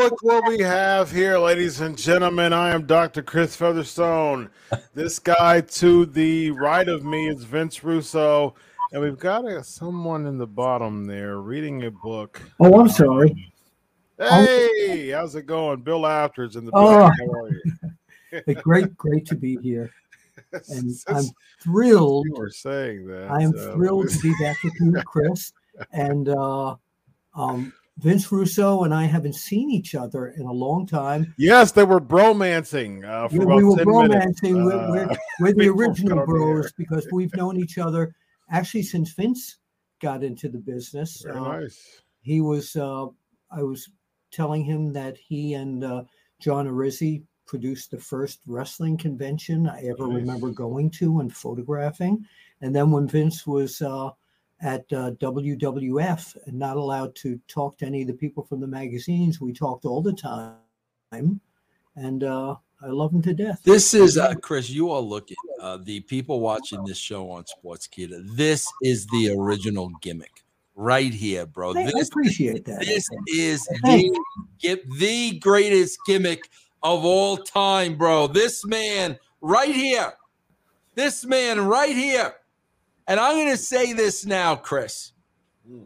Look what we have here, ladies and gentlemen. I am Dr. Chris Featherstone. This guy to the right of me is Vince Russo, and we've got a, someone in the bottom there reading a book. Oh, I'm sorry. Hey, how's it going? Bill Apter's in the Oh. building. How are you? Hey, great, great to be here, and I'm thrilled. you were saying that. I am uh, thrilled to be back with you, Chris, and uh, um, Vince Russo and I haven't seen each other in a long time. Yes, they were bromancing uh, We, we were 10 bromancing. We're, we're, Uh, we're the original got on the bros because we've known each other actually since Vince got into the business. Very Uh, nice. he was uh, I was telling him that he and uh, John Arizzi produced the first wrestling convention I ever Nice. remember going to and photographing. And then when Vince was uh, at uh, WWF and not allowed to talk to any of the people from the magazines, we talked all the time. And uh, I love him to death. This is uh, Chris. You are looking. Uh, the people watching this show on Sports Sportskeeda. This is the original gimmick, right here, bro. I, I This appreciate that. this is the the greatest gimmick of all time, bro. This man right here, this man right here, and I'm gonna say this now, Chris.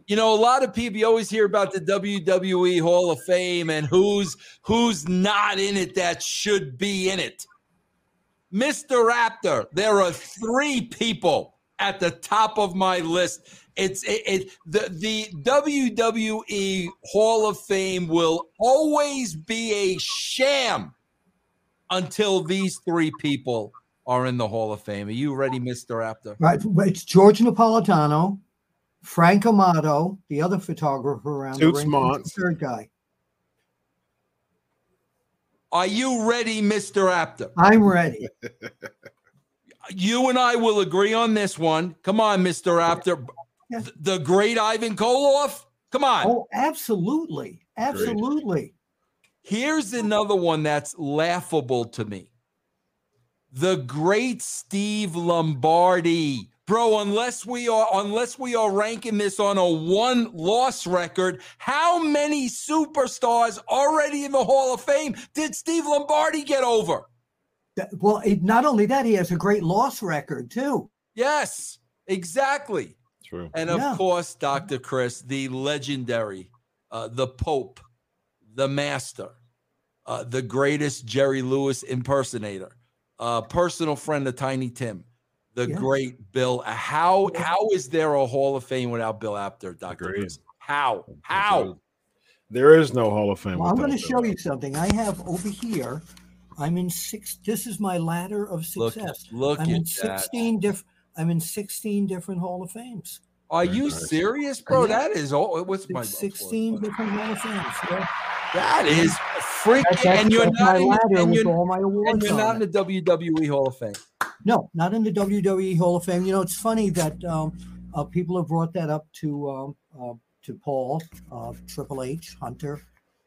You know, a lot of people you always hear about the WWE Hall of Fame and who's who's not in it that should be in it. Mr. Raptor, there are three people at the top of my list. It's it, it the the WWE Hall of Fame will always be a sham until these three people are in the Hall of Fame. Are you ready, Mr. Raptor? Right. It's George Napolitano, Frank Amato, the other photographer around Toots the ring, and Monts. the third guy. Are you ready, Mr. Raptor? I'm ready. You and I will agree on this one. Come on, Mr. Raptor. Yeah. The great Ivan Koloff. Come on. Oh, absolutely. Absolutely. Here's another one that's laughable to me. The great Steve Lombardi. Bro, unless we are unless we are ranking this on a one loss record, how many superstars already in the Hall of Fame did Steve Lombardi get over? That- well, it, not only that, he has a great loss record, too. Yes, exactly. True. And of Yeah. course, Dr. Chris, the legendary, uh, the Pope, the Master, uh, the greatest Jerry Lewis impersonator, uh, personal friend of Tiny Tim, the Yeah. great Bill. How how is there a Hall of Fame without Bill Apter, Dr. How? How? There is no Hall of Fame. Well, I'm going to show you something. I have over here, I'm in six. This is my ladder of Look, success. look I'm in at 16 different. I'm in 16 different Hall of Fames. Are Very you nice. serious, bro? Yeah. That is all. What's my 16 different Hall of Fames. That is freaking. That's, that's, and you're not in, and you're, all my and you're not in the WWE Hall of Fame. No, not in the WWE Hall of Fame. You know, it's funny that um, uh, people have brought that up to um, uh, to Paul, uh, Triple H, Hunter,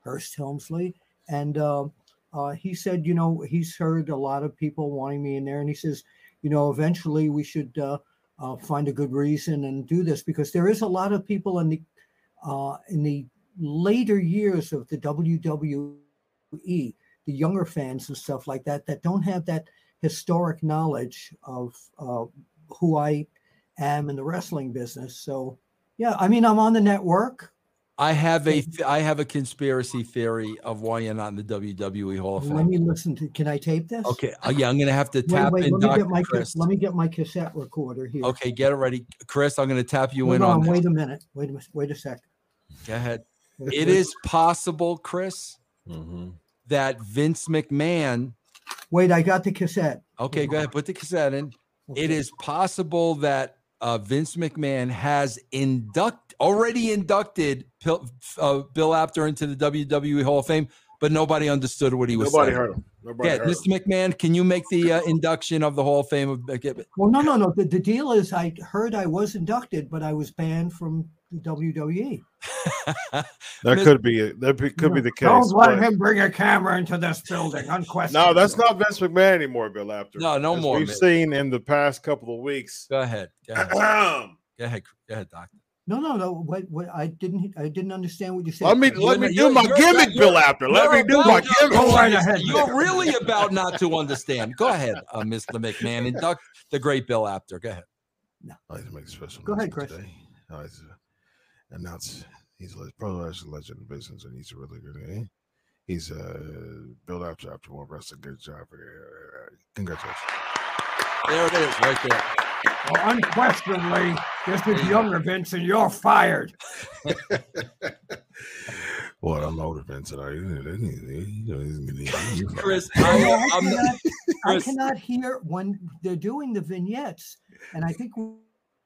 Hearst Helmsley, and um uh, he said, you know, he's heard a lot of people wanting me in there, and he says, you know, eventually we should uh, find a good reason and do this because there is a lot of people in the uh, in the later years of the WWE, the younger fans and stuff like that, that don't have that historic knowledge of uh, who I am in the wrestling business. So, yeah, I mean, I'm on the network. I have a I have a conspiracy theory of why you're not in the WWE Hall of Fame. Let Fame. me listen to. Can I tape this? Okay, uh, yeah, I'm gonna have to tap wait, in let me Dr. get my Chris. let me get my cassette recorder here. Okay, get it ready, Chris. I'm gonna tap you Hold in on, on. wait a minute. Wait a minute. Wait a sec. Go ahead. Wait- It possible, Chris, Mhm. that Vince McMahon. Wait, I got the cassette. Okay, go ahead. Put the cassette in. It Okay. is possible that uh, Vince McMahon has induct already inducted Pil- uh, Bill Apter into the WWE Hall of Fame, but nobody understood what he was saying. Nobody saying. heard him. Nobody Yeah, heard him. Mr. McMahon, can you make the uh, induction of the Hall of Fame? Of, uh, get- Well, no, no, no. The, the deal is, I heard I was inducted, but I was banned from the. WWE. That could be that be, could be the case. Don't let but- him bring a camera into this building. Unquestioned. No, that's not Vince McMahon anymore, Bill Apter No, no As more, We've man. seen in the past couple of weeks. Go ahead. Go ahead. Go ahead. Go ahead, Doctor. No, no, no. What, what? I didn't. I didn't understand what you said. Let me You're let me do my gimmick, Bill Apter. Let me do my gimmick. Go right ahead. You're really about not to understand. Go ahead, uh, Mr. McMahon. Induct the great Bill Apter. Go ahead. No. I'd like to make a special Go ahead, Chris. Today. I'd like to announce he's a pro wrestling legend in business, and he's a really good guy. He's uh, Bill Apter after one wrestling. Good job. Uh, Congratulations. There it is, right there. Well, unquestionably, this is younger Vince, and you're fired. Well, I'm older, Vince, and I. Chris, I, I, I'm, cannot, I cannot hear when they're doing the vignettes, and I think we,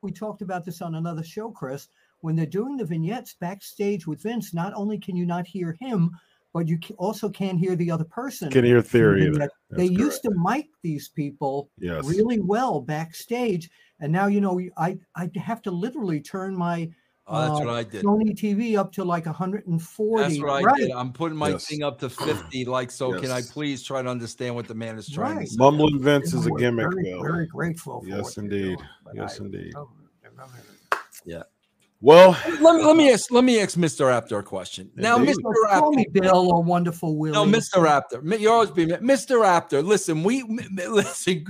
we talked about this on another show, Chris. When they're doing the vignettes backstage with Vince, not only can you not hear him, but you also can't hear the other person. Can hear theory. They That's used to mic these people Yes. really well backstage, and now you know I I have to literally turn my oh, that's uh, what I did. Sony TV up to like 140. That's what I right. did. I'm putting my Yes. thing up to 50. Like, so can I please try to understand what the man is trying Right. to say? Mumbling Vince is a gimmick, very, Bill. very grateful. For Yes, what you're indeed. doing, but Yes, I- indeed. oh, Well, Let me, let me ask let me ask Mr. Raptor a question. Now, Mr. Well, Call me Bill or Wonderful Willie. no, Mr. Apter, Mi- you always be Mr. Raptor. Listen, we m- m- listen,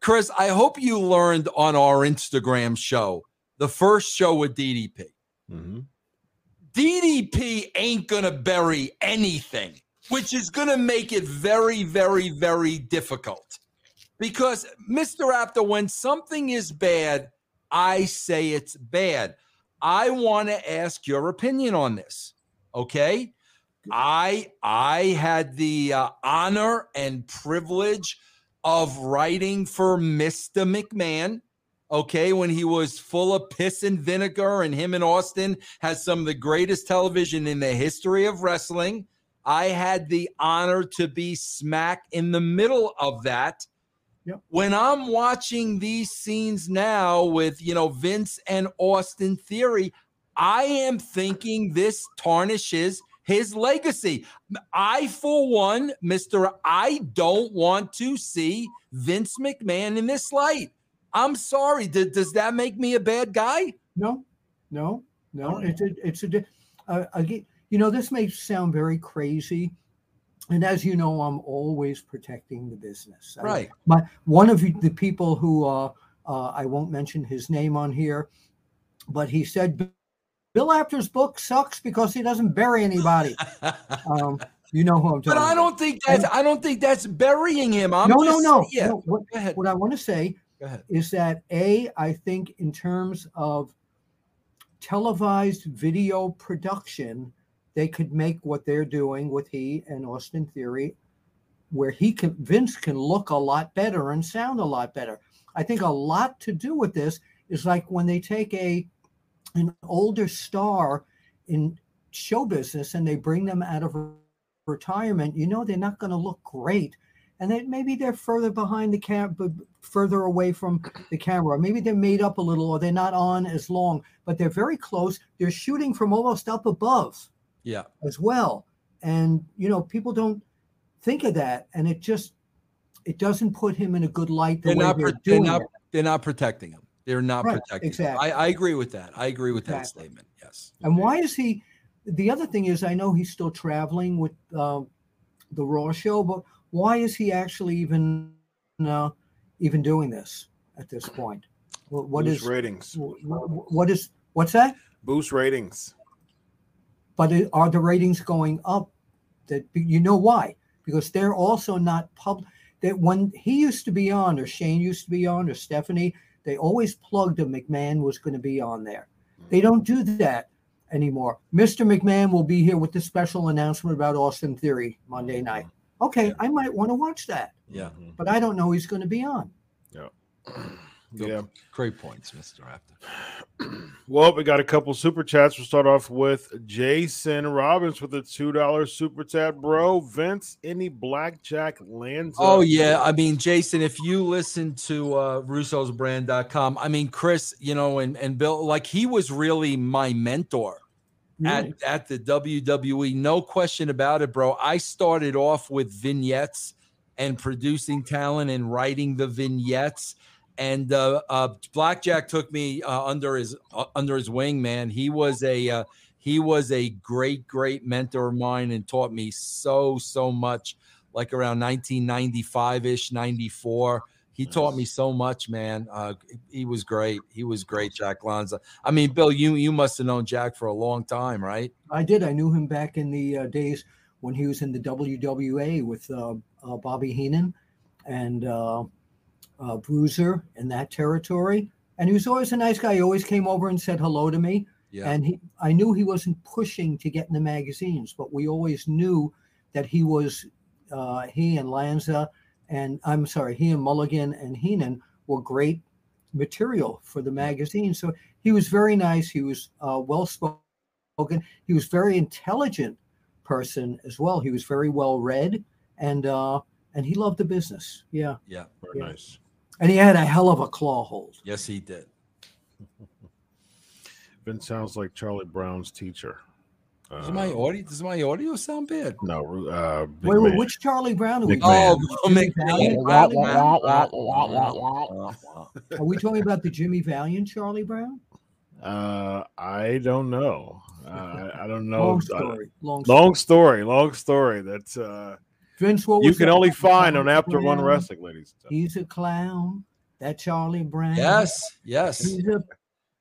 Chris. I hope you learned on our Instagram show, the first show with DDP. mhm. DDP ain't gonna bury anything, which is gonna make it very, very, very difficult. Because Mr. Raptor, when something is bad, I say it's bad. I want to ask your opinion on this. Okay. I I had the uh, honor and privilege of writing for Mr. McMahon. Okay, when he was full of piss and vinegar, and him and Austin has some of the greatest television in the history of wrestling. I had the honor to be smack in the middle of that. Yep. When I'm watching these scenes now with, you know, Vince and Austin Theory, I am thinking this tarnishes his legacy. I, for one, Mr. I don't want to see Vince McMahon in this light. I'm sorry. D- does that make me a bad guy? No, no, no. It's a, it's a, uh, again, you know, this may sound very crazy. And as you know, I'm always protecting the business. I- Right. my one of the people who uh, uh, I won't mention his name on here, but he said Bill Apter's book sucks because he doesn't bury anybody. Um, you know who I'm talking. But I about. don't think that's I don't think that's burying him. I'm no, no, just- no, Yeah. no. What, Go ahead. what I want to say is that a I think in terms of televised video production, they could make what they're doing with he and Austin Theory, where he can Vince can look a lot better and sound a lot better. I think a lot to do with this is like when they take a an older star in show business and they bring them out of retirement, you know they're not going to look great. And then maybe they're further behind the cam, but further away from the camera. Maybe they're made up a little, or they're not on as long, but they're very close. They're shooting from almost up above Yeah. as well. And you know, people don't think of that, and it just it doesn't put him in a good light the They're way not they're they're doing not they're not protecting him. They're not Right, protecting him. exactly. I, I agree with that. I agree with that statement. Yes. And why is he? The other thing is, I know he's still traveling with um, the Raw show, but why is he actually even uh, even doing this at this point? What, what Boost is ratings? wh- wh- what is what's that? Boost ratings. But it- are the ratings going up? That you know why? Because they're also not pub. That when he used to be on, or Shane used to be on, or Stephanie, they always plugged a McMahon was going to be on there. They don't do that anymore. Mr. McMahon will be here with the special announcement about Austin Theory Monday night. Okay, I might want to watch that, Yeah. But I don't know he's going to be on. Yeah. Yeah, great points, Mr. Apter. Well, we got a couple super chats. We'll start off with Jason Robbins with a two dollar super chat, bro. Vince, any blackjack lands? Oh yeah, I mean, Jason, if you listen to uh russosbrand.com, I mean, Chris, you know, and and Bill, like he was really my mentor Really? at at the WWE, no question about it, bro. I started off with vignettes and producing talent and writing the vignettes. And uh, uh, Blackjack took me uh, under his uh, under his wing. Man, he was a uh, he was a great great mentor of mine and taught me so so much. Like around 1995 ish, 94. He taught me so much, man. Uh, he was great. He was great, Jack Lanza. I mean, Bill, you you must have known Jack for a long time, right? I did. I knew him back in the uh, days when he was in the WWA with uh, uh, Bobby Heenan and uh, Bruiser in that territory. And he was always a nice guy. He always came over and said hello to me. Yeah. And he, I knew he wasn't pushing to get in the magazines, but we always knew that he was, uh, he and Lanza, and I'm sorry, he and Mulligan and Heenan were great material for the magazine. So he was very nice. He was uh, well spoken. He was very intelligent person as well. He was very well read, and uh, and he loved the business. Yeah, yeah. Very Yeah. nice. And he had a hell of a claw hold. Yes, he did. Vince sounds like Charlie Brown's teacher. Does my Uh, audio does my audio sound bad? no, uh, big Wait, wait, which Charlie Brown are we? Big talking man. Oh, Jimmy McMahon. Valiant? Are we talking about the Jimmy Valiant Charlie Brown? Uh, I don't know. Uh, I, I don't know. Long story. Long story. long story. Long story. That's uh, Vince, what you can only find on After One Brown, Wrestling, ladies. and gentlemen. He's a clown. That Charlie Brown. Yes, yes. He's a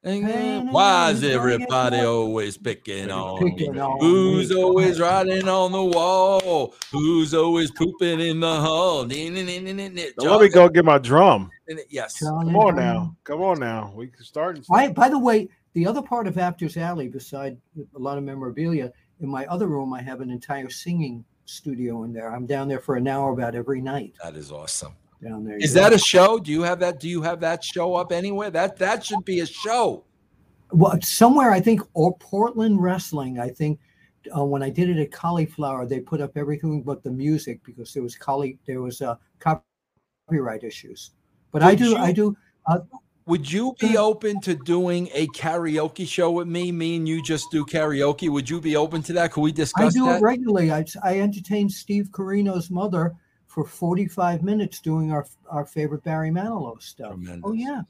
And Why is everybody always picking on me? Who's always writing on the wall? Who's always pooping in the. Now let me go get my drum. Yes. Come on now. Come on now. We can start. I, by the way, the other part of Apter's Alley, beside a lot of memorabilia, in my other room, I have an entire singing studio in there. I'm down there for an hour about every night. That is awesome. Down there. Is that a show? Do you have that? Do you have that show up anywhere? That that should be a show. well, somewhere? I think or Portland Wrestling. I think uh, when I did it at Cauliflower, they put up everything but the music because there was collie there was uh, copyright issues. But I do, you- I do. Would you be open to doing a karaoke show with me? Me and you just do karaoke. Would you be open to that? Could we discuss? I do that? it regularly. I, I entertained Steve Corino's mother for 45 minutes doing our our favorite Barry Manilow stuff. Oh yeah.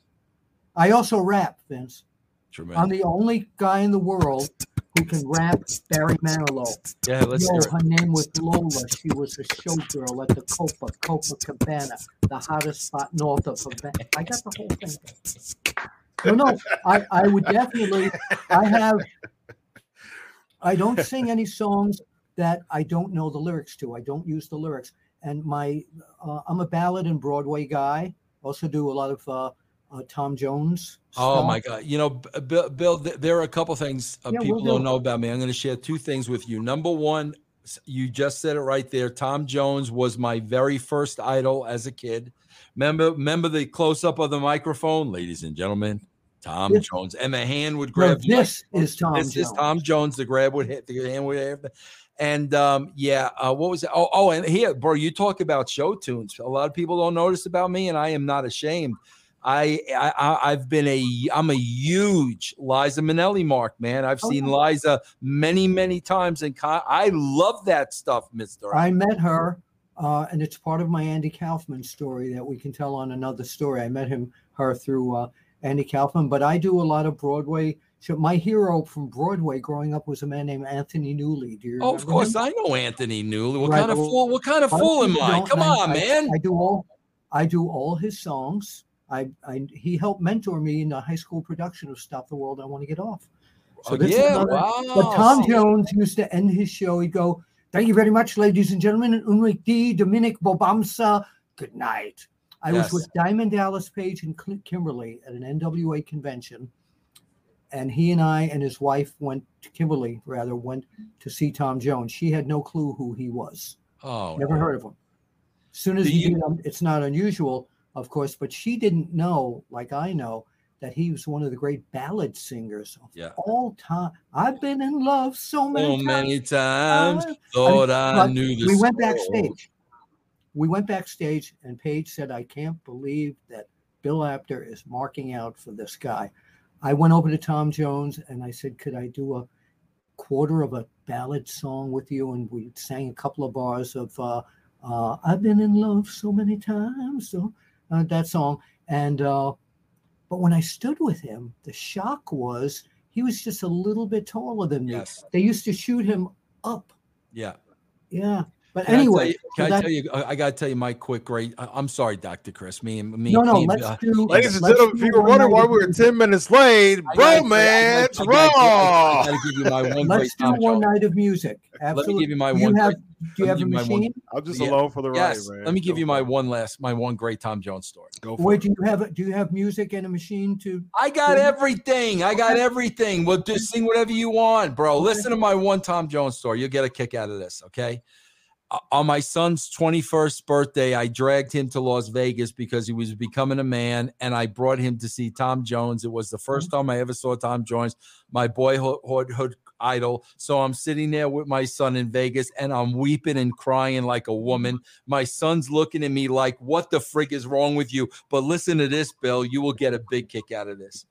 I also rap, Vince. I'm the only guy in the world who can rap Barry Manilow. Yeah, let's Yo, her name was Lola. She was a showgirl at the Copa Copa Cabana, the hottest spot north of Havana. I got the whole thing. No, no, I, I would definitely. I have. I don't sing any songs that I don't know the lyrics to. I don't use the lyrics, and my uh, I'm a ballad and Broadway guy. Also do a lot of uh, uh, Tom Jones. Oh my God! You know, Bill, Bill there are a couple things uh, Yeah, people we'll don't know about me. I'm going to share two things with you. Number one, you just said it right there. Tom Jones was my very first idol as a kid. Remember, remember the close up of the microphone, ladies and gentlemen. Tom This- Jones, and the hand would No, grab. the this is Tom this Jones. is Tom Jones. The grab would hit the hand would hit. And um, yeah, uh, what was it? Oh, oh, and here, bro, you talk about show tunes. A lot of people don't notice about me, and I am not ashamed. I, I I- I've been a I'm a huge Liza Minnelli mark, man. I've Oh, seen. Liza many many times, and I love that stuff, Mister. I met her, uh, and it's part of my Andy Kaufman story that we can tell on another story. I met him, her through uh, Andy Kaufman, but I do a lot of Broadway. So my hero from Broadway growing up was a man named Anthony Newley. Do you Oh, of course, him? I know Anthony Newley. What Right, kind of fool? What kind of other fool am I? Come on, I, man. I do all, I do all his songs. I, I, he helped mentor me in the high school production of "Stop the World, I Want to Get Off." So Oh, yeah, another- wow. But Tom Jones used to end his show. He'd go, Thank you very much, ladies and gentlemen. Unrik D, Dominic Bobamsa. Good night. I Yes. was with Diamond Dallas Page and Clint Kimberly at an NWA convention. And he and I and his wife went to Kimberly, rather, went to see Tom Jones. She had no clue who he was. Oh, Never heard of him. As soon as Do he you- um, it's not unusual, of course, but she didn't know, like I know, that he was one of the great ballad singers of Yeah. all time. I've been in love so many so times. many times Uh, thought I- I knew the we went backstage. We went backstage, and Paige said, "I can't believe that Bill Apter is marking out for this guy." I went over to Tom Jones and I said, "Could I do a quarter of a ballad song with you?" And we sang a couple of bars of uh, uh, "I've been in love so many times," so uh, that song. And uh, but when I stood with him, the shock was he was just a little bit taller than me. Yes. They used to shoot him up. Yeah. Yeah. But Can I tell anyway, you- so can I that- tell you? I got to tell you my quick great. I- I'm sorry, Doctor Chris. Me and me. no, no, me let's uh, do. Ladies and gentlemen, if you were wondering why we were 10 minutes late, I bro, man, it's I I raw. gotta give you my one Let's do one night of music. Absolutely. Let me give you my do one. You have, great- do you have a give you my one- machine? I'm just Yeah. alone for the ride, Yes. man. Let me give you my one last, my one great Tom Jones story. Go for Wait, it. do you have do you have music and a machine to? I got everything. I got everything. Well, just sing whatever you want, bro. Listen to my one Tom Jones story. You'll get a kick out of this, okay? On my son's 21st birthday, I dragged him to Las Vegas because he was becoming a man, and I brought him to see Tom Jones. It was the mm-hmm. 1st time I ever saw Tom Jones, my boyhood hood idol. So I'm sitting there with my son in Vegas, and I'm weeping and crying like a woman. Mm-hmm. My son's looking at me like, "What the frig is wrong with you?" But listen to this, Bill. You will get a big kick out of this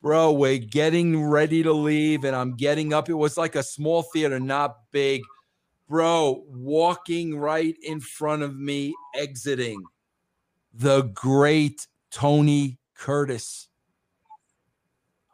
bro, we're getting ready to leave, and I'm getting up. It was like a small theater, not big. Bro, walking right in front of me, exiting the great Tony Curtis.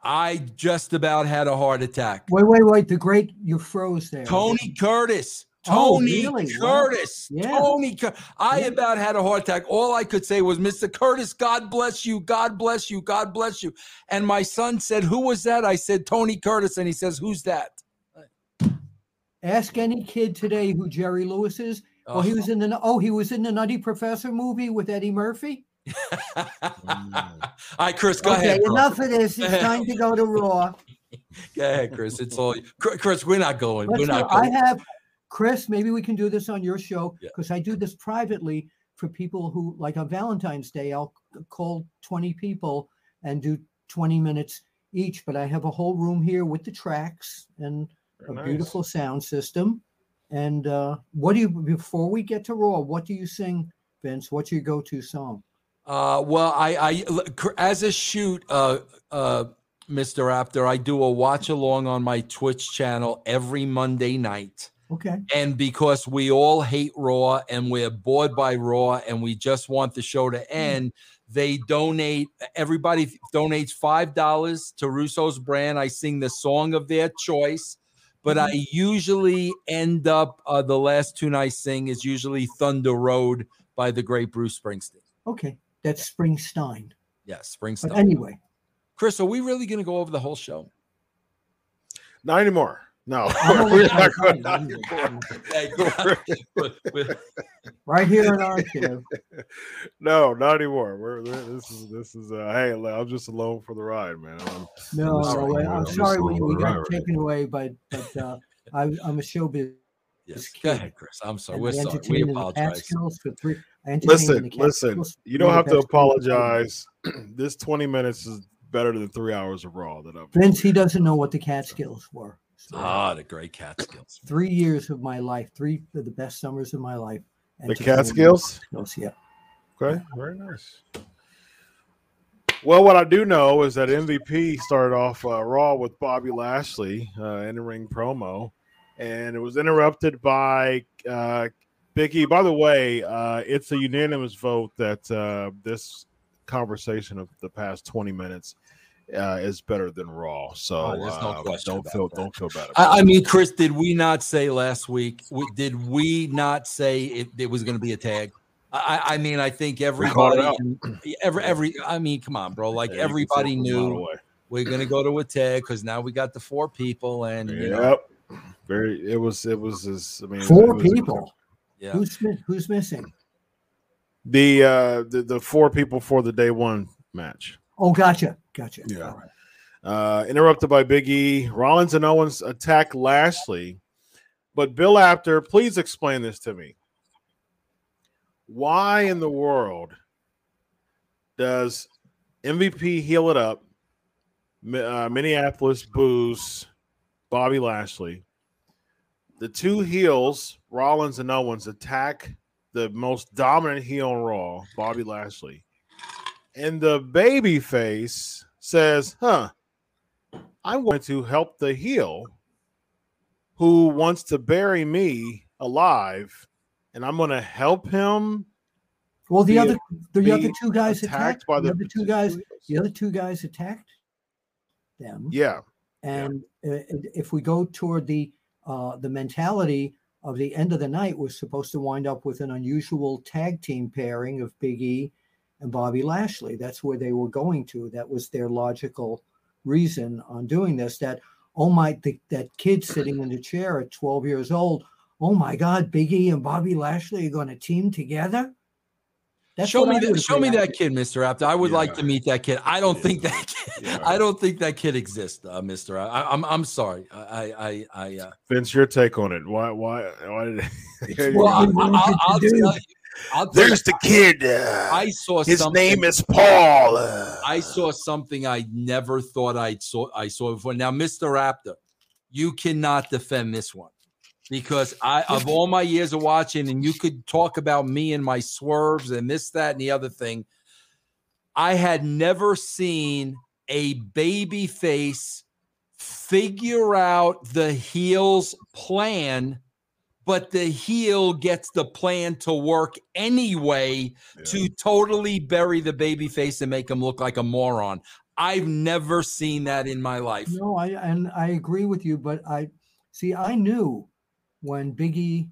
I just about had a heart attack. Wait, wait, wait. The great you froze there. Tony Curtis. Oh, Tony really? Wow. Curtis. Yeah. Tony Cur- I Yeah. about had a heart attack. All I could say was, Mr. Curtis, God bless you. God bless you. God bless you. And my son said, Who was that? I said, Tony Curtis. And he says, Who's that? Ask any kid today who Jerry Lewis is. Well, he was in the oh, he was in the Nutty Professor movie with Eddie Murphy. All right, Chris, go okay, ahead. bro. enough of this. It's time to go to Raw. Go ahead, Chris. It's all Chris, Chris, we're not going. Let's we're not go. I have Chris. Maybe we can do this on your show Yeah. because I do this privately for people who, like on Valentine's Day, I'll call twenty people and do twenty minutes each. But I have a whole room here with the tracks and a nice. beautiful sound system. And uh, what do you before we get to Raw? What do you sing, Vince? What's your go-to song? Uh, well, I, as a shoot, uh, uh, Mr. Raptor, I do a watch along on my Twitch channel every Monday night. Okay. And because we all hate Raw and we're bored by Raw and we just want the show to end, they donate. Everybody donates five dollars to Russo's brand. I sing the song of their choice, but I usually end up uh, the last tune I sing is usually Thunder Road by the great Bruce Springsteen. Okay. That's Springsteen. Yes, But Springsteen. anyway, Chris, are we really going to go over the whole show? Not anymore. No, we're not going I'm- anymore. right here in our chair. No, not anymore. We're this is this is uh hey, I'm just alone for the ride, man. I'm- No, sorry, no, man. I'm I'm sorry we, we got right. taken away, but but uh, I, I'm a showbiz. yes, go ahead, Chris. I'm sorry. We're sorry. We entertained in the apologize. Three. I entertained in Listen, listen. You don't have to of the best people. apologize. this 20 minutes is better than three hours of raw that I've Vince, he doesn't know what the Catskills were. So, Ah, the great Catskills. three years of my life, three of the best summers of my life. And the entertaining in Catskills. Catskills, yeah. Okay, very nice. Well, what I do know is that MVP started off uh, Raw with Bobby Lashley uh, in the ring promo, and it was interrupted by uh, Big. By the way, uh, it's a unanimous vote that uh, this conversation of the past twenty minutes uh, is better than Raw. So Oh, there's no uh, question don't feel that. don't feel bad. About I, I mean, Chris, did we not say last week? We, did we not say it, it was going to be a tag? I, I mean, I think everybody, every, every, I mean, come on, bro. Like Yeah, you can see everybody it from a mile knew we're going to go to a tag because now we got the four people, and you know, Very. It was. It was. As, I mean, Four was- people. yeah. Who's who's missing? The uh the, the four people for the day one match. Oh, gotcha, gotcha. Yeah. Right. Uh interrupted by Big E. Rollins and Owens attack Lashley. But Bill Apter, please explain this to me. Why in the world does MVP heal it up? Uh, Minneapolis boos Bobby Lashley. The two heels, Rollins and Owens, attack the most dominant heel on Raw, Bobby Lashley. And the baby face says, huh, I'm going to help the heel who wants to bury me alive, and I'm going to help him Well, the other the other two guys attacked attacked. by the the other two guys. The other two guys attacked them. Yeah, And uh, if we go toward the uh, the mentality of the end of the night, was supposed to wind up with an unusual tag team pairing of Big E and Bobby Lashley. That's where they were going to. That was their logical reason on doing this. That oh my, the, that kid sitting in the chair at 12 years old. Oh my God, Big E and Bobby Lashley are going to team together. show me I that. Show me that kid, Mister Apter. I would like to meet that kid. I don't think that. Kid, Yeah. I don't think that kid exists, uh, Mister. I, I'm. I'm sorry. I. I. I. Uh, Vince, your take on it? Why? Why? Why did? You well, I, go. what we I, wanted I'll tell do. you. I'll tell you, There's the kid. uh, I saw his name is Paul. uh. I saw something I never thought I'd saw. I saw before. Now, Mister Raptor, you cannot defend this one because I, of all my years of watching, and you could talk about me and my swerves and this, that, and the other thing. I had never seen a baby face figure out the heel's plan, but the heel gets the plan to work anyway to totally bury the baby face and make him look like a moron. I've never seen that in my life. No, I and I agree with you, but I see. I knew when Biggie.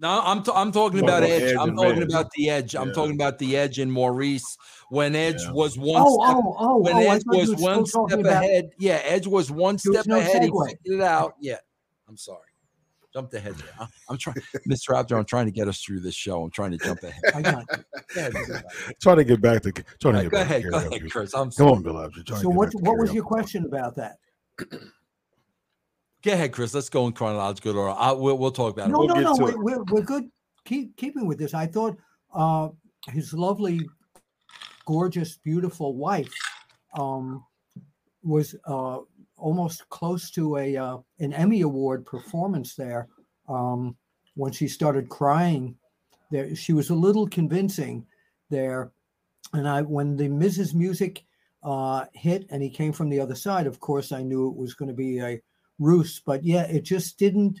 No, I'm t- I'm talking Talking about about Edge. Edge I'm talking Miz. about the Edge. I'm talking about the Edge and Maryse when Edge Yeah. was one Oh, step oh, oh, when oh! Edge was one talking step about. ahead. Yeah, Edge was one There was step no ahead. He figured it out. Yeah. I'm sorry. Jumped ahead there. I'm trying, Mr. Raptor. I'm trying to get us through this show. I'm trying to jump ahead. I got you. Go ahead, Mr. Raptor. Trying to get back to. Trying to All right, get go back to ahead. Go karaoke. ahead, Chris. I'm Come on, Bill Apter. Trying to So get what? back to What was your question about that? Go ahead, Chris. Let's go in chronological order. I, we'll, we'll talk about it. No, We'll no, get no. to We're, we're, we're good. Keep keeping with this. I thought uh, his lovely, gorgeous, beautiful wife um, was uh, almost close to a uh, an Emmy Award performance there. Um, when she started crying, there she was a little convincing there. And I, when the Mrs. Music uh, hit and he came from the other side, of course, I knew it was going to be a ruse. But yeah, it just didn't.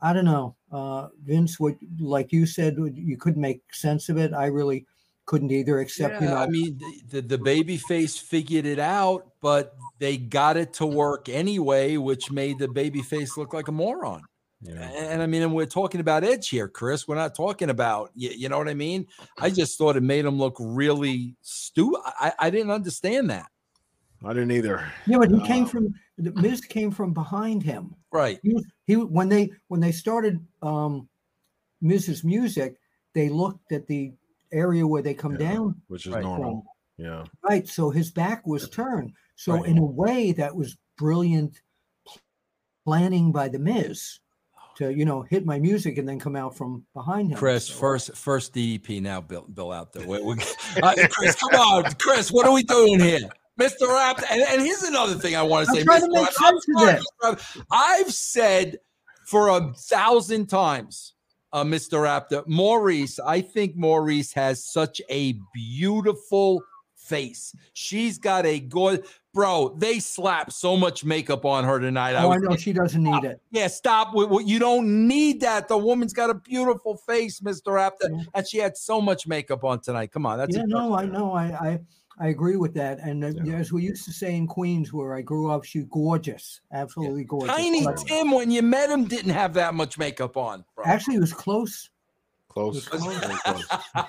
I don't know, uh, Vince. What, like you said, you couldn't make sense of it. I really couldn't either. Except you know, I mean, the, the, the baby face figured it out, but they got it to work anyway, which made the baby face look like a moron. Yeah. And I mean, and we're talking about Edge here, Chris. We're not talking about you, you know what I mean. I just thought it made him look really stupid. I, I didn't understand that. I didn't either. yeah, but he came uh, from the Miz came from behind him. Right. He, he when they when they started um, Mrs. Music, they looked at the area where they come Yeah. down Which is Right. normal. Yeah. Right. So his back was turned. So Right. in a way, that was brilliant planning by the Miz to you know hit my music and then come out from behind him. Chris, So- first first DDP now, Bill, Bill out there. We, we, uh, Chris, come on, Chris, what are we doing here? Mr. Raptor, and, and here's another thing I want to say. trying to Mr. make I'm sorry. Mr. Raptor. I've said for a thousand times, uh, Mr. Raptor, Maryse, I think Maryse has such a beautiful face. She's got a good bro. They slap so much makeup on her tonight. Oh, I was know she doesn't need it. yeah, stop you don't need that. The woman's got a beautiful face, Mr. Raptor, Yeah. and she had so much makeup on tonight. Come on, that's yeah, no, I know. I, I I agree with that. And uh, Yeah. as we used to say in Queens, where I grew up, she's gorgeous, absolutely gorgeous. Tiny But Tim, when you met him, didn't have that much makeup on. Bro. actually, it was close. Close. It was Very close.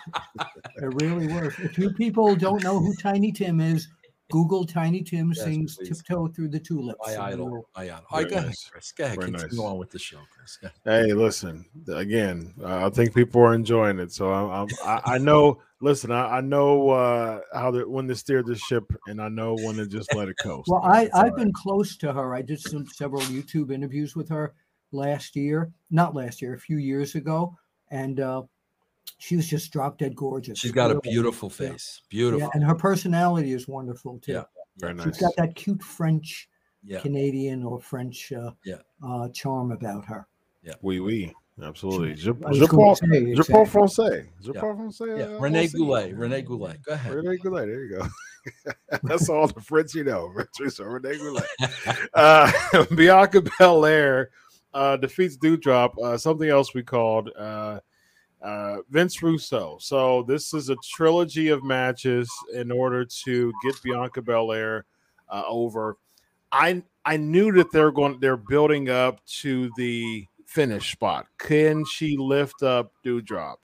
It really was. If you people don't know who Tiny Tim is, Google Tiny Tim Yes, sings please. "Tiptoe Through the Tulips." my idol, you'll- my idol. All right, Very go ahead, nice. Chris. Go ahead, Very continue nice. on with the show, Chris. Hey, listen. Again, uh, I think people are enjoying it. So I'm, I'm I, I know. Listen, I, I know uh, how to when to steer the ship, and I know when to just let it coast. Well, I I've right. been close to her. I did some several YouTube interviews with her last year, not last year, a few years ago, and uh, she was just drop dead gorgeous. She's got a Beautiful. beautiful Yeah. face. Beautiful. Yeah, and her personality is wonderful too. Yeah. very She's nice. got that cute French, Yeah. Canadian, or French uh, Yeah. uh, charm about her. Yeah. Oui, oui, absolutely. Je, I was je gonna parle, say, je exactly. parle français. Je Yeah. parle français. Yeah. uh, Rene. Goulet. Rene Goulet. Go ahead. Rene Goulet. There you go. That's all the French you know. So Rene Goulet. Uh, Bianca Belair uh, defeats Doudrop. Uh, something else we called. Uh, uh, Vince Russo. So this is a trilogy of matches in order to get Bianca Belair uh, over. I I knew that they're going they're building up to the finish spot. Can she lift up Doudrop?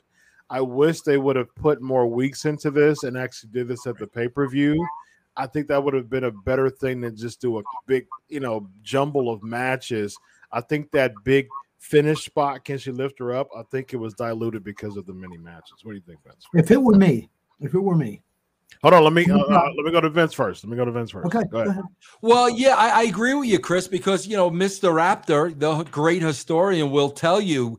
I wish they would have put more weeks into this and actually did this at the pay per view. I think that would have been a better thing than just do a big, you know, jumble of matches. I think that big finish spot, can she lift her up? I think it was diluted because of the many matches. What do you think, Vince? If it were me, if it were me, Hold on, let me uh, uh, let me go to Vince first. Let me go to Vince first. okay, go ahead. Well, yeah, I, I agree with you, Chris, because you know, Mr. Raptor, the great historian, will tell you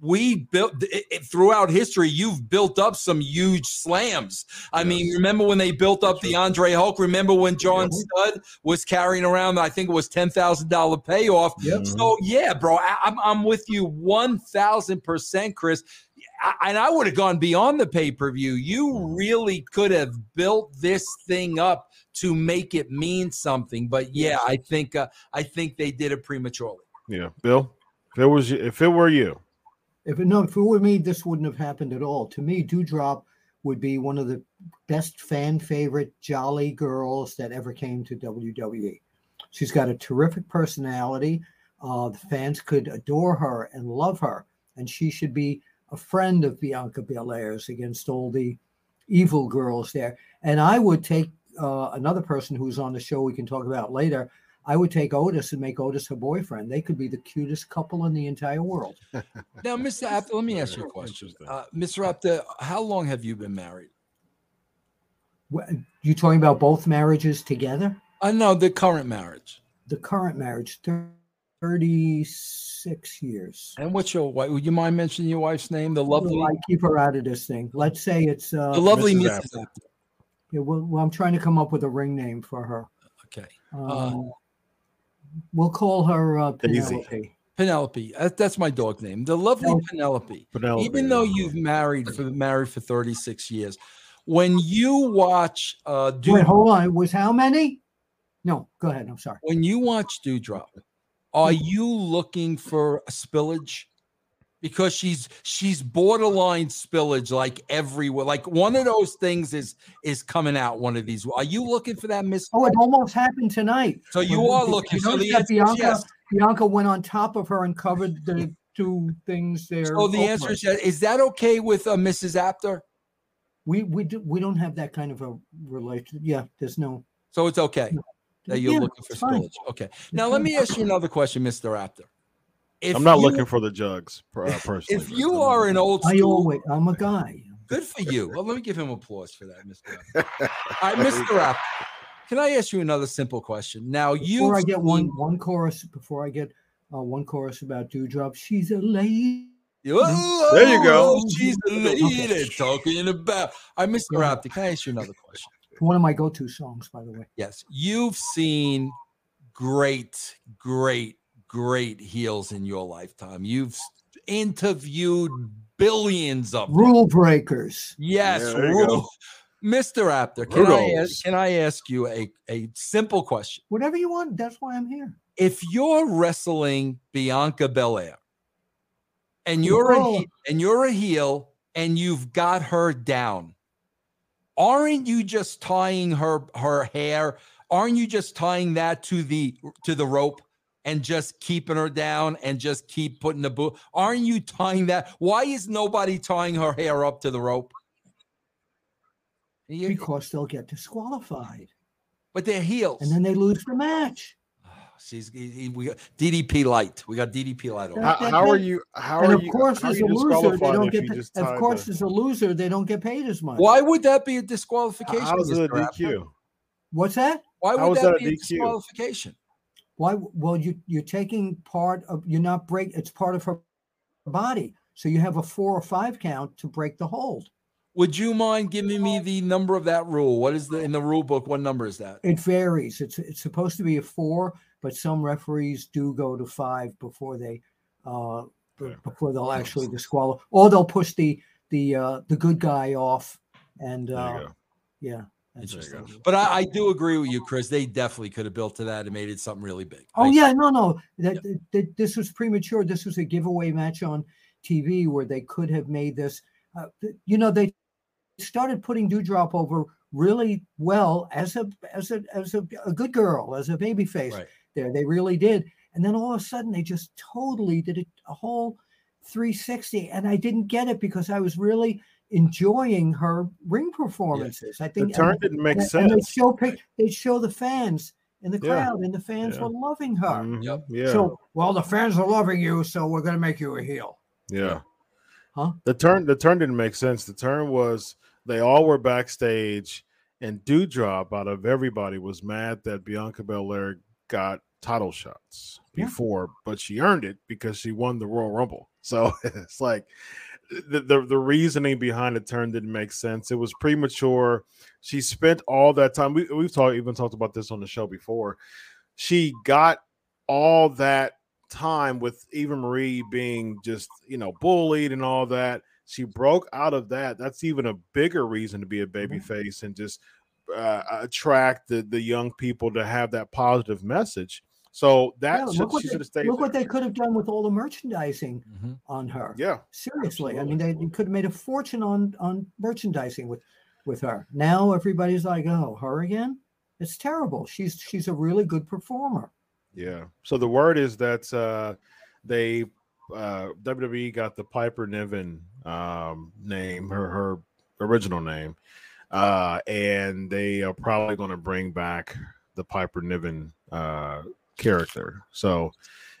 we built it, it- throughout history. You've built up some huge slams. I mean, remember when they built up the Andre Hulk? Remember when John Studd was carrying around? I think it was ten thousand dollar payoff. Yep. So yeah, bro, I, I'm I'm with you one thousand percent, Chris. I, and I would have gone beyond the pay per view. You really could have built this thing up to make it mean something. But yeah, I think uh, I think they did it prematurely. Yeah, Bill. If it was if it were you, If it, no, if it were me, this wouldn't have happened at all. To me, Doudrop would be one of the best fan favorite jolly girls that ever came to WWE. She's got a terrific personality. Uh, the fans could adore her and love her, and she should be a friend of Bianca Belair's against all the evil girls there. And I would take uh, another person who's on the show we can talk about later. I would take Otis and make Otis her boyfriend. They could be the cutest couple in the entire world. now, Mr. Apter, let me ask you a question. Uh, Mr. Apter, how long have you been married? You talking about both marriages together? I uh, know the current marriage. The current marriage, 36 six years. And what's your wife? Would you mind mentioning your wife's name? The lovely. Well, I keep her out of this thing. Let's say it's uh, the lovely Mrs. Apple. Yeah, well, well, I'm trying to come up with a ring name for her. Okay. Uh, uh we'll call her uh, Penelope. Penelope. That's my dog name. The lovely Penelope. Penelope. Even though you've married for married for 36 years, when you watch uh, Dew- Wait, hold on. It was how many? No, go ahead. I'm sorry. When you watch Doudrop, are you looking for a spillage? Because she's she's borderline spillage like everywhere. Like one of those things is is coming out one of these. Are you looking for that miss? Oh, it almost happened tonight. So you Well, are you looking. So notice the answer Bianca- yes. Bianca went on top of her and covered the two things there. So the answer is yes. Is that okay with uh, Mrs. Apter? we we do, we don't have that kind of a relation. Yeah, there's no. So it's okay that you're Yeah, looking for it's fine. Okay. Now let me ask you another question, Mr. Apter. If I'm not you- looking for the jugs per- uh, personally. If you I'm are an looking- old I school, always I'm a guy. good for you. Well, let me give him applause for that, Mr. Apter. All right, Mr. Apter. Can I ask you another simple question? Now you Before I get one one chorus, before I get uh, one chorus about Doudrop, she's a lady. There you go. She's the lady Okay. talking about. All right, Mr. Go ahead. Can I ask you another question? One of my go-to songs, by the way. Yes, you've seen great, great, great heels in your lifetime. You've interviewed billions of them. Rule breakers. Yes, Yeah, there you go. rule- Mr. Apter, can I, ask, can I ask you a, a simple question? Whatever you want. That's why I'm here. If you're wrestling Bianca Belair and you're a Oh. he- and you're a heel and you've got her down, aren't you just tying her her hair? Aren't you just tying that to the to the rope and just keeping her down and just keep putting the boot? Aren't you tying that? Why is nobody tying her hair up to the rope? Because they'll get disqualified, but they're heels. and then they lose the match. She's he- he- we got DDP light. We got DDP light over. Yeah. How, how are you? How and are of you? course, how are as you a loser, they don't get. pa- of course, the- as a loser, they don't get paid as much. Why would that be a disqualification? How's it a DQ? What's that? Why How would that that a be a DQ? disqualification? Why? Well, you you're taking part of. You're not break. It's part of her body, so you have a four or five count to break the hold. Would you mind giving me the number of that rule? What is the in the rule book? What number is that? It varies. It's it's supposed to be a four, but some referees do go to five before they uh Yeah. before they'll actually disqualify or they'll push the the uh the good guy off and uh yeah. that's There you just- go. But I, I do agree with you, Chris. They definitely could have built to that and made it something really big. Oh I- yeah, no, no. That, that- that- this was premature. This was a giveaway match on TV where they could have made this. Uh, you know, they started putting Doudrop over really well as a as a as a, a good girl, as a baby face. Right. There, they really did. And then all of a sudden, they just totally did it a whole 360, and I didn't get it because I was really enjoying her ring performances. I think The think turn and- didn't make and, and they sense. show pic, they show the fans in the Yeah. crowd, and the fans Yeah. were loving her. Mhm, Yep. Yeah. So, well, the fans are loving you, so we're going to make you a heel. Yeah. Huh? The turn the turn didn't make sense. The turn was they all were backstage and Doudrop out of everybody was mad that Bianca Belair got title shots Yeah. before, but she earned it because she won the Royal Rumble. So it's like the, the the reasoning behind the turn didn't make sense. It was premature. She spent all that time. We we've talked even talked about this on the show before. She got all that time with Eva Marie being just you know bullied and all that. She broke out of that. That's even a bigger reason to be a baby face and just uh, attract the the young people to have that positive message. So that Yeah, should, look what she they- should have stayed. Look what they could have done with all the merchandising Mhm. on her. Yeah, Seriously, I mean, they, they could have made a fortune on on merchandising with with her. Now everybody's like, "Oh, her again?" It's terrible. She's she's a really good performer. yeah. So the word is that uh, they uh, WWE got the Piper Niven um, name, her her original name, uh, and they are probably going to bring back the Piper Niven uh, character. So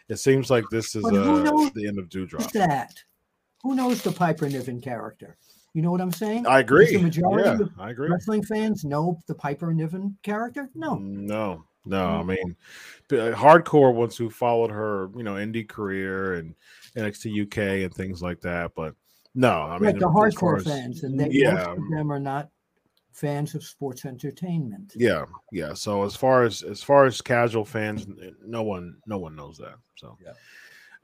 it seems like this is uh, the end of Doudrop. that? Who knows the Piper Niven character? You know what I'm saying? I agree. the majority yeah, of I agree. Wrestling fans know the Piper Niven character? No. No, no. I Mm. mean, uh, hardcore ones who followed her, you know, indie career and NXT UK and things like that. But no, I mean, like the hardcore as- fans, and they, yeah, most of them are not fans of sports entertainment. yeah, yeah. So as far as as far as casual fans, no one, no one knows that. So, Yeah.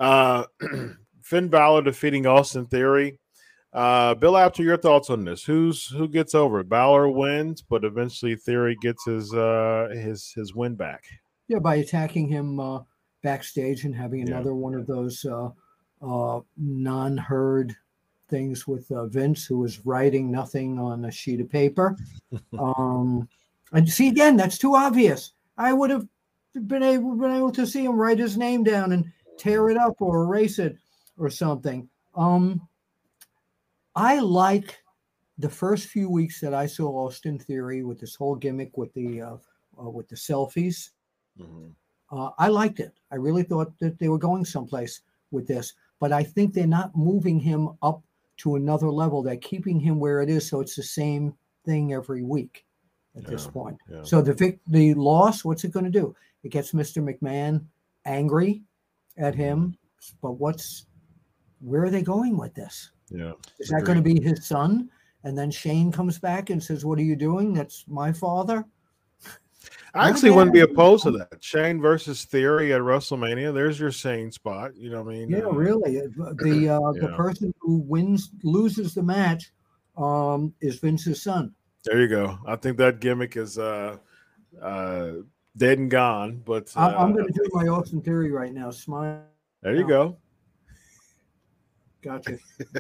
uh, Finn Balor defeating Austin Theory. Uh, Bill, after your thoughts on this, who's who gets over? Balor wins, but eventually Theory gets his uh his his win back. Yeah, by attacking him uh, backstage and having Yeah. another one of those uh, uh, non-heard things with uh, Vince, who was writing nothing on a sheet of paper. um, and see again, that's too obvious. I would have been able been able to see him write his name down and tear it up or erase it or something. Um, I like the first few weeks that I saw Austin Theory with this whole gimmick with the uh, uh, with the selfies. Mhm. Uh, I liked it. I really thought that they were going someplace with this, but I think they're not moving him up to another level. They're keeping him where it is, so it's the same thing every week at this point. yeah. So the vic- the loss, what's it going to do? It gets Mr. McMahon angry at him, but what's where are they going with this? Yeah. Is that going to be his son? And then Shane comes back and says, "What are you doing? That's my father." I Not actually wouldn't be opposed to that. Shane versus Theory at WrestleMania. There's your Shane spot. You know what I mean? Yeah, Uh, really. The uh, the person who wins loses the match um, is Vince's son. There you go. I think that gimmick is uh uh dead and gone. But uh, I, I'm going to do my Austin Theory right now. Smile. there you go. Gotcha.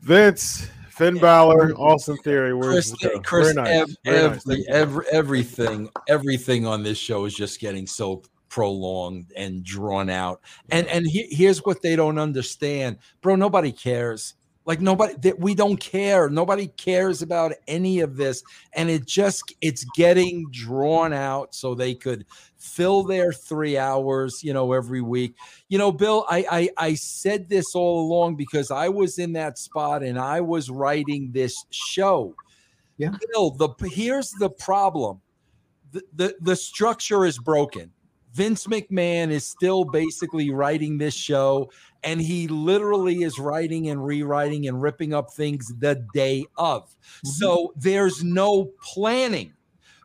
Vince, Finn Balor, Austin Theory. Where's Chris, the show? Chris Very nice. ev- Very nice. every, every, everything, everything on this show is just getting so prolonged and drawn out. And and he, here's what they don't understand, bro. Nobody cares. Like nobody, that we don't care. Nobody cares about any of this, and it just it's getting drawn out so they could fill their three hours, you know, every week. You know, Bill, I I, I said this all along because I was in that spot and I was writing this show. Yeah. Bill, the here's the problem. The, the the structure is broken. Vince McMahon is still basically writing this show, and he literally is writing and rewriting and ripping up things the day of. Mm-hmm. So there's no planning.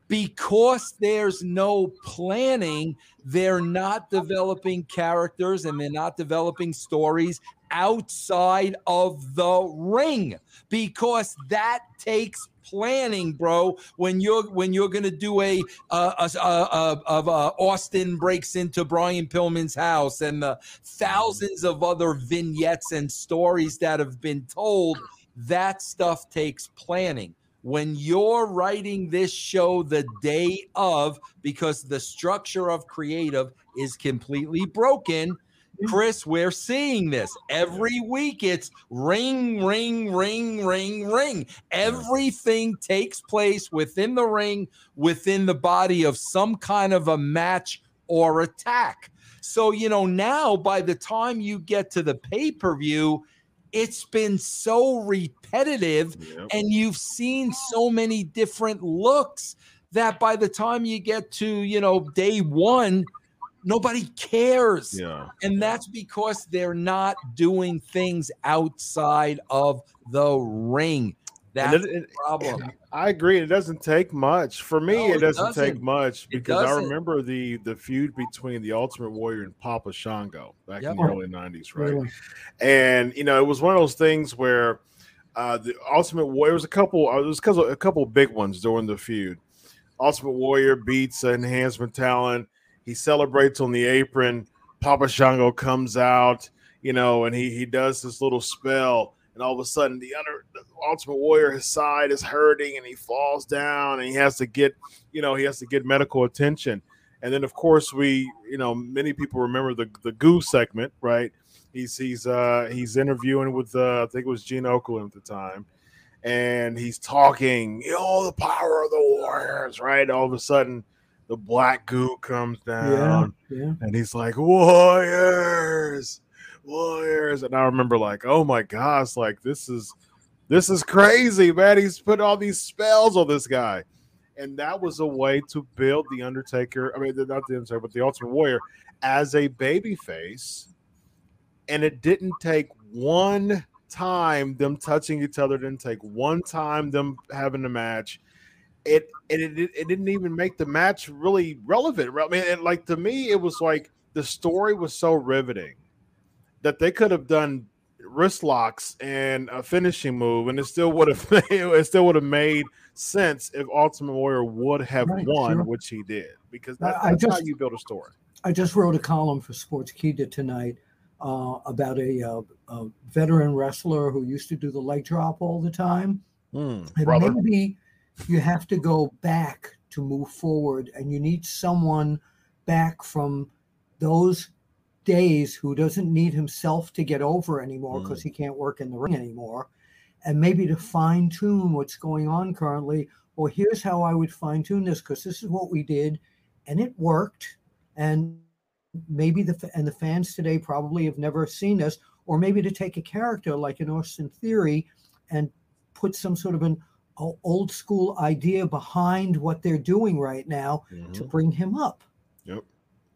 Because there's no planning, they're not developing characters and they're not developing stories outside of the ring because that takes planning, bro. When you're when you're gonna do a uh, a, a, of uh, Austin breaks into Brian Pillman's house and the thousands of other vignettes and stories that have been told, that stuff takes planning. When you're writing this show the day of, because the structure of creative is completely broken Mm-hmm. Chris, we're seeing this every week. It's ring, ring, ring, ring, ring. Everything takes place within the ring, within the body of some kind of a match or attack. So, you know, now by the time you get to the pay per view, it's been so repetitive yep. and you've seen so many different looks that by the time you get to, you know, day one, Nobody cares. Yeah. And that's because they're not doing things outside of the ring. That's it, the problem. I agree. It doesn't take much. For me, no, it, doesn't doesn't take much because I remember the the feud between the Ultimate Warrior and Papa Shango back yep. in the early 90s, right? Really? And you know, it was one of those things where uh the Ultimate Warrior was a couple uh, it was a couple big ones during the feud. Ultimate Warrior beats Enhancement Talent he celebrates on the apron. Papa Shango comes out, you know, and he he does this little spell, and all of a sudden the under the Ultimate Warrior, his side is hurting, and he falls down, and he has to get, you know, he has to get medical attention. And then of course we, you know, many people remember the the Goo segment, right? He's he's uh he's interviewing with uh I think it was Gene Okerlund at the time, and he's talking, you know, the power of the Warriors, right? All of a sudden the black goo comes down yeah, yeah. and he's like warriors warriors. And i remember like oh my gosh like this is this is crazy man. He's put all these spells on this guy. And that was a way to build the undertaker i mean not the undertaker but the ultimate warrior as a baby face and it didn't take one time them touching each other didn't take one time them having a match it it, it it didn't even make the match really relevant. I mean, it, like to me, it was like the story was so riveting that they could have done wrist locks and a finishing move, and it still would have it still would have made sense if Ultimate Warrior would have right, won, sure. which he did, because that, that's just, how you build a story. I just wrote a column for Sportskeeda tonight uh, about a, uh, a, veteran wrestler who used to do the leg drop all the time, mm, and brother. maybe you have to go back to move forward and you need someone back from those days who doesn't need himself to get over anymore because mm. he can't work in the ring anymore and maybe to fine tune what's going on currently well here's how i would fine tune this because this is what we did and it worked and maybe the and the fans today probably have never seen this or maybe to take a character like an austin theory and put some sort of an old school idea behind what they're doing right now mm-hmm. to bring him up. Yep.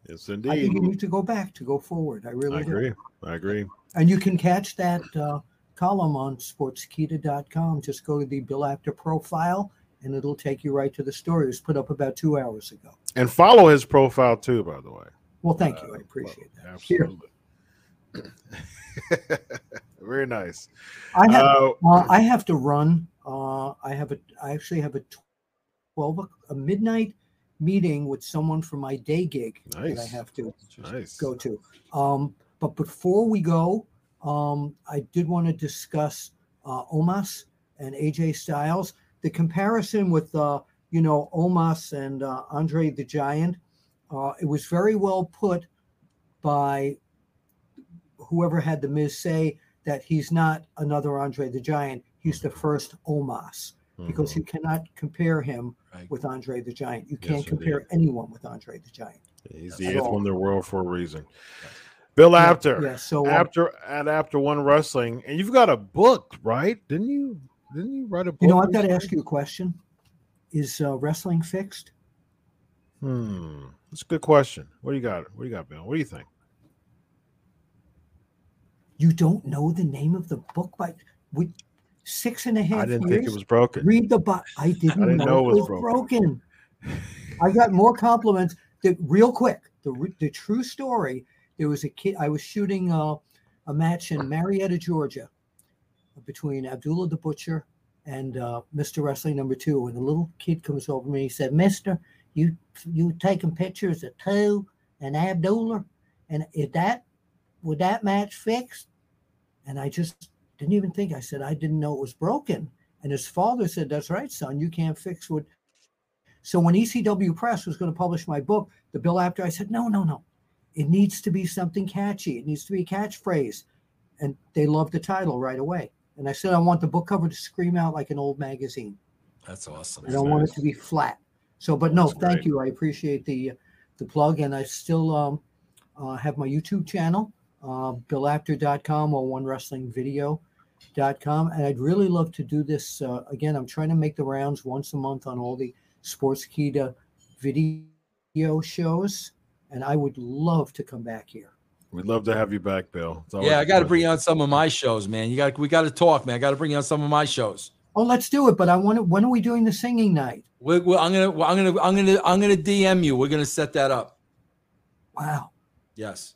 Yes, indeed. I think you need to go back to go forward. I really I agree. Do. I agree. And you can catch that uh, column on sportskeeda.com. Just go to the Bill Apter profile and it'll take you right to the story. It was put up about two hours ago. And follow his profile too, by the way. Well, thank uh, you. I appreciate that. Absolutely. Very nice. I have, uh, uh, I have to run. Uh, I have a. I actually have a twelve a midnight meeting with someone for my day gig nice. that I have to nice. go to. Um, but before we go, um, I did want to discuss uh, Omos and AJ Styles. The comparison with uh, you know Omos and uh, Andre the Giant. Uh, it was very well put by whoever had the Miz say that he's not another Andre the Giant. He's the first Omos because mm-hmm. you cannot compare him right. with Andre the Giant. You can't yes, compare indeed. anyone with Andre the Giant. He's the eighth one in the world for a reason. Bill Apter, yeah, yeah, so after at Apter One Wrestling, and you've got a book, right? Didn't you? Didn't you write a book? You know, I've got to ask you a question. Is uh, wrestling fixed? Hmm, that's a good question. What do you got? What do you got, Bill? What do you think? You don't know the name of the book by with six and a half. I didn't years, think it was broken. Read the book. I didn't, I didn't know, know, it was, broken. broken. I got more compliments. That real quick, the the true story. There was a kid. I was shooting uh, a match in Marietta, Georgia, between Abdullah the Butcher and uh, Mr. Wrestling Number Two. And the little kid comes over to me. He said, "Mister, you you taking pictures of Two and Abdullah, and is that would that match fixed?" And I just didn't even think. I said, "I didn't know it was broken." And his father said, "That's right, son. You can't fix what." So when ECW Press was going to publish my book, the Bill Apter, I said, "No, no, no. It needs to be something catchy. It needs to be a catchphrase." And they loved the title right away. And I said, I want the book cover to scream out like an old magazine. That's awesome. I don't want it to be flat. So, but no, That's thank great. you. I appreciate the the plug, and I still um, uh, have my YouTube channel, uh, BillApter.com or OneWrestlingVideo.com, and I'd really love to do this uh, again. I'm trying to make the rounds once a month on all the Sportskeeda video shows, and I would love to come back here. We'd love to have you back, Bill. It's Yeah, I a got to bring you on some of my shows, man. You got we got to talk, man. I got to bring you on some of my shows. Oh, let's do it. But I want to. When are we doing the singing night? We're, we're, I'm gonna I'm gonna I'm gonna I'm gonna DM you. We're gonna set that up. Wow. Yes.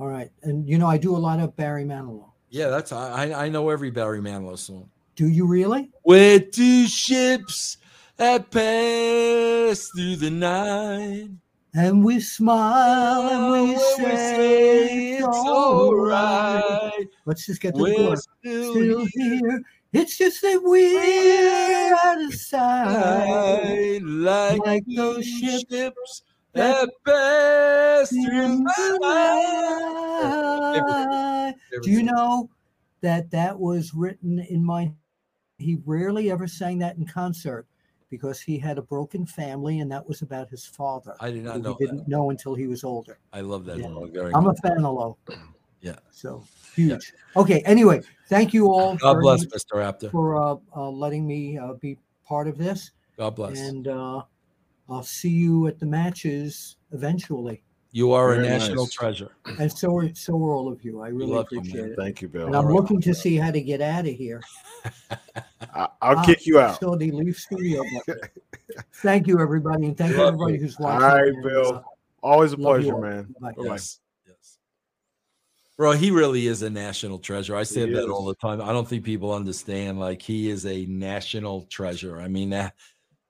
All right. And you know, I do a lot of Barry Manilow. Yeah, that's I I- know every Barry Manilow song. Do you really? Where two ships that pass through the night. And we smile and we Oh, say it's all right. Let's just get to the We're chorus. still, Still here. It's just that we're out of sight. like, Like those ships ships that pass through in the the night. night. Do you know that that was written in my? He rarely ever sang that in concert because he had a broken family, and that was about his father. I did not know he didn't know until he was older. I love that Yeah. song very I'm much. a fan of Low. Yeah. So huge. Okay. Anyway, thank you all God bless, Mr. Apter. for uh, uh, letting me uh, be part of this, God bless. and uh, I'll see you at the matches eventually. You are a national nice. treasure. And so are so are all of you. I really love appreciate man. it. Thank you, Bill. And I'm All right. looking to see how to get out of here. I, I'll Ah, kick you out. So they leave studio. thank you, everybody, and thank you everybody who's watching. All right, Bill. uh, Always a love pleasure, man. Bye. Bye-bye. Yes. Yes. Bro, he really is a national treasure. I say He that is. all the time. I don't think people understand. Like he is a national treasure. I mean, that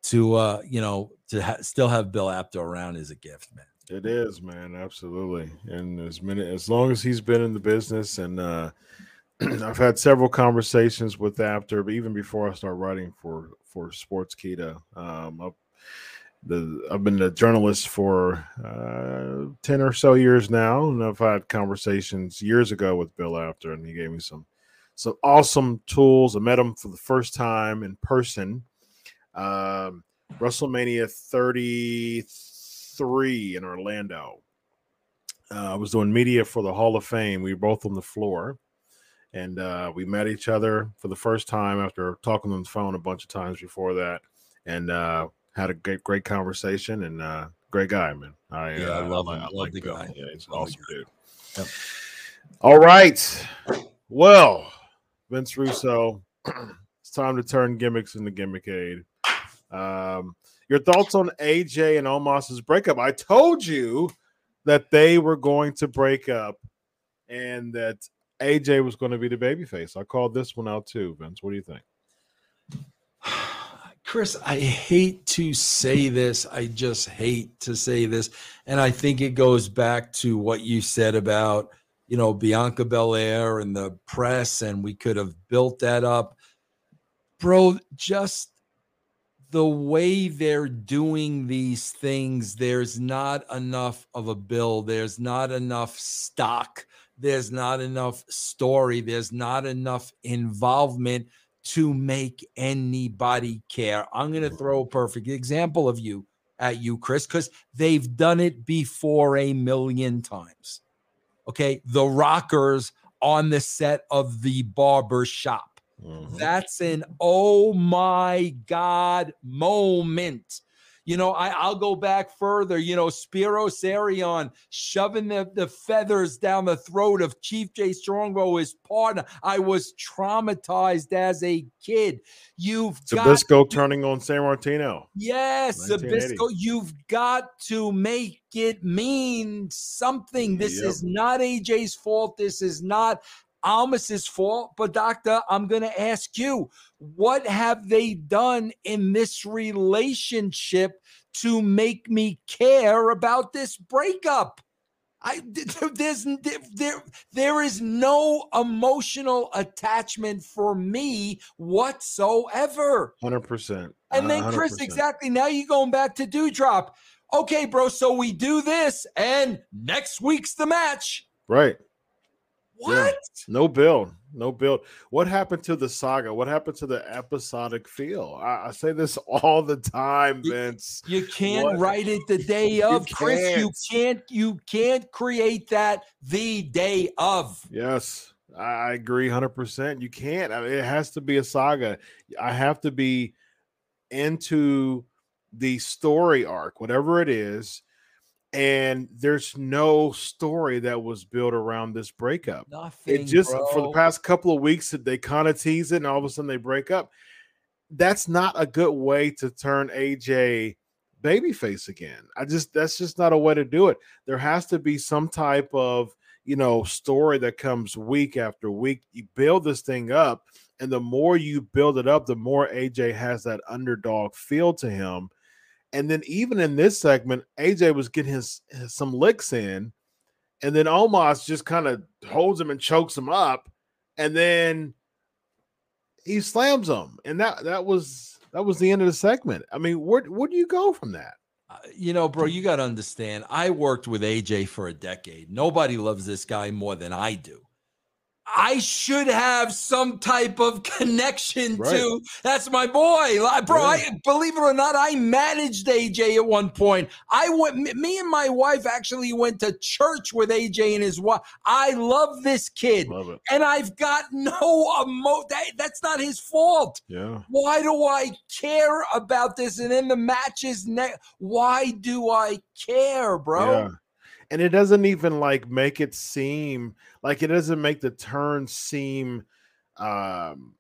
to uh, you know, to ha- still have Bill Apter around is a gift, man. It is, man, absolutely. And as many as long as he's been in the business, and uh, I've had several conversations with Apter, but even before I start writing for for Sportskeeda, um, I've, the I've been a journalist for uh, ten or so years now, and I've had conversations years ago with Bill Apter, and he gave me some some awesome tools. I met him for the first time in person. Um, WrestleMania 33 in Orlando. Uh, I was doing media for the Hall of Fame. We were both on the floor, and uh, we met each other for the first time after talking on the phone a bunch of times before that, and uh, had a great, great conversation. And uh, great guy, man. I, Yeah, I uh, love him. Love like the Bill. guy. Yeah, he's an awesome dude. Yep. All right. Well, Vince Russo, it's time to turn gimmicks into gimmickade. Um, your thoughts on AJ and Omos's breakup? I told you that they were going to break up and that AJ was going to be the babyface. I called this one out too, Vince. What do you think? Chris, I hate to say this. I just hate to say this. And I think it goes back to what you said about, you know, Bianca Belair and the press, and we could have built that up. Bro, just the way they're doing these things, there's not enough of a bill, there's not enough stock, there's not enough story, there's not enough involvement to make anybody care. I'm going to mm-hmm. throw a perfect example of you at you, Chris, because they've done it before a million times. Okay. The rockers on the set of the barber shop. Mhm. That's an oh my God moment. You know, I, I'll go back further. You know, Spiros Arion shoving the, the feathers down the throat of Chief Jay Strongbow, his partner. I was traumatized as a kid. You've got Zbyszko turning on Sammartino. Yes, 1980. Zbyszko, you've got to make it mean something. This Yep. is not AJ's fault. This is not Omos's fault. But, Doctor, I'm going to ask you what have they done in this relationship to make me care about this breakup? I there's there there is no emotional attachment for me whatsoever. Hundred percent. And then Chris, exactly. Now you're going back to Doudrop. Okay, bro. So we do this, and next week's the match. Right. What? No build. No build. What happened to the saga? What happened to the episodic feel? I, I say this all the time, You- Vince. You can't What? write it the day You of, Chris. You can't. can't. You can't create that the day of. Yes, I agree 100%. You can't. I mean, it has to be a saga. I have to be into the story arc, whatever it is. And there's no story that was built around this breakup. Nothing. It just for the past couple of weeks that they kind of tease it and all of a sudden they break up. That's not a good way to turn AJ babyface again. I just that's just not a way to do it. There has to be some type of you know story that comes week after week. You build this thing up, and the more you build it up, the more AJ has that underdog feel to him. And then even in this segment, AJ was getting his, his- some licks in, and then Omos just kind of holds him and chokes him up, and then he slams him, and that that was that was the end of the segment. I mean, where where do you go from that? Uh, you know, bro, you got to understand. I worked with AJ for a decade. Nobody loves this guy more than I do. I should have some type of connection Right. to. That's my boy, bro. I believe it or not, I managed AJ at one point. I went. me- and my wife actually went to church with AJ and his wife. I love this kid, Love and I've got no emo. That, that's not his fault. Yeah. Why do I care about this? And then the matches next. Why do I care, bro? Yeah. And it doesn't even like make it seem like it doesn't make the turn seem um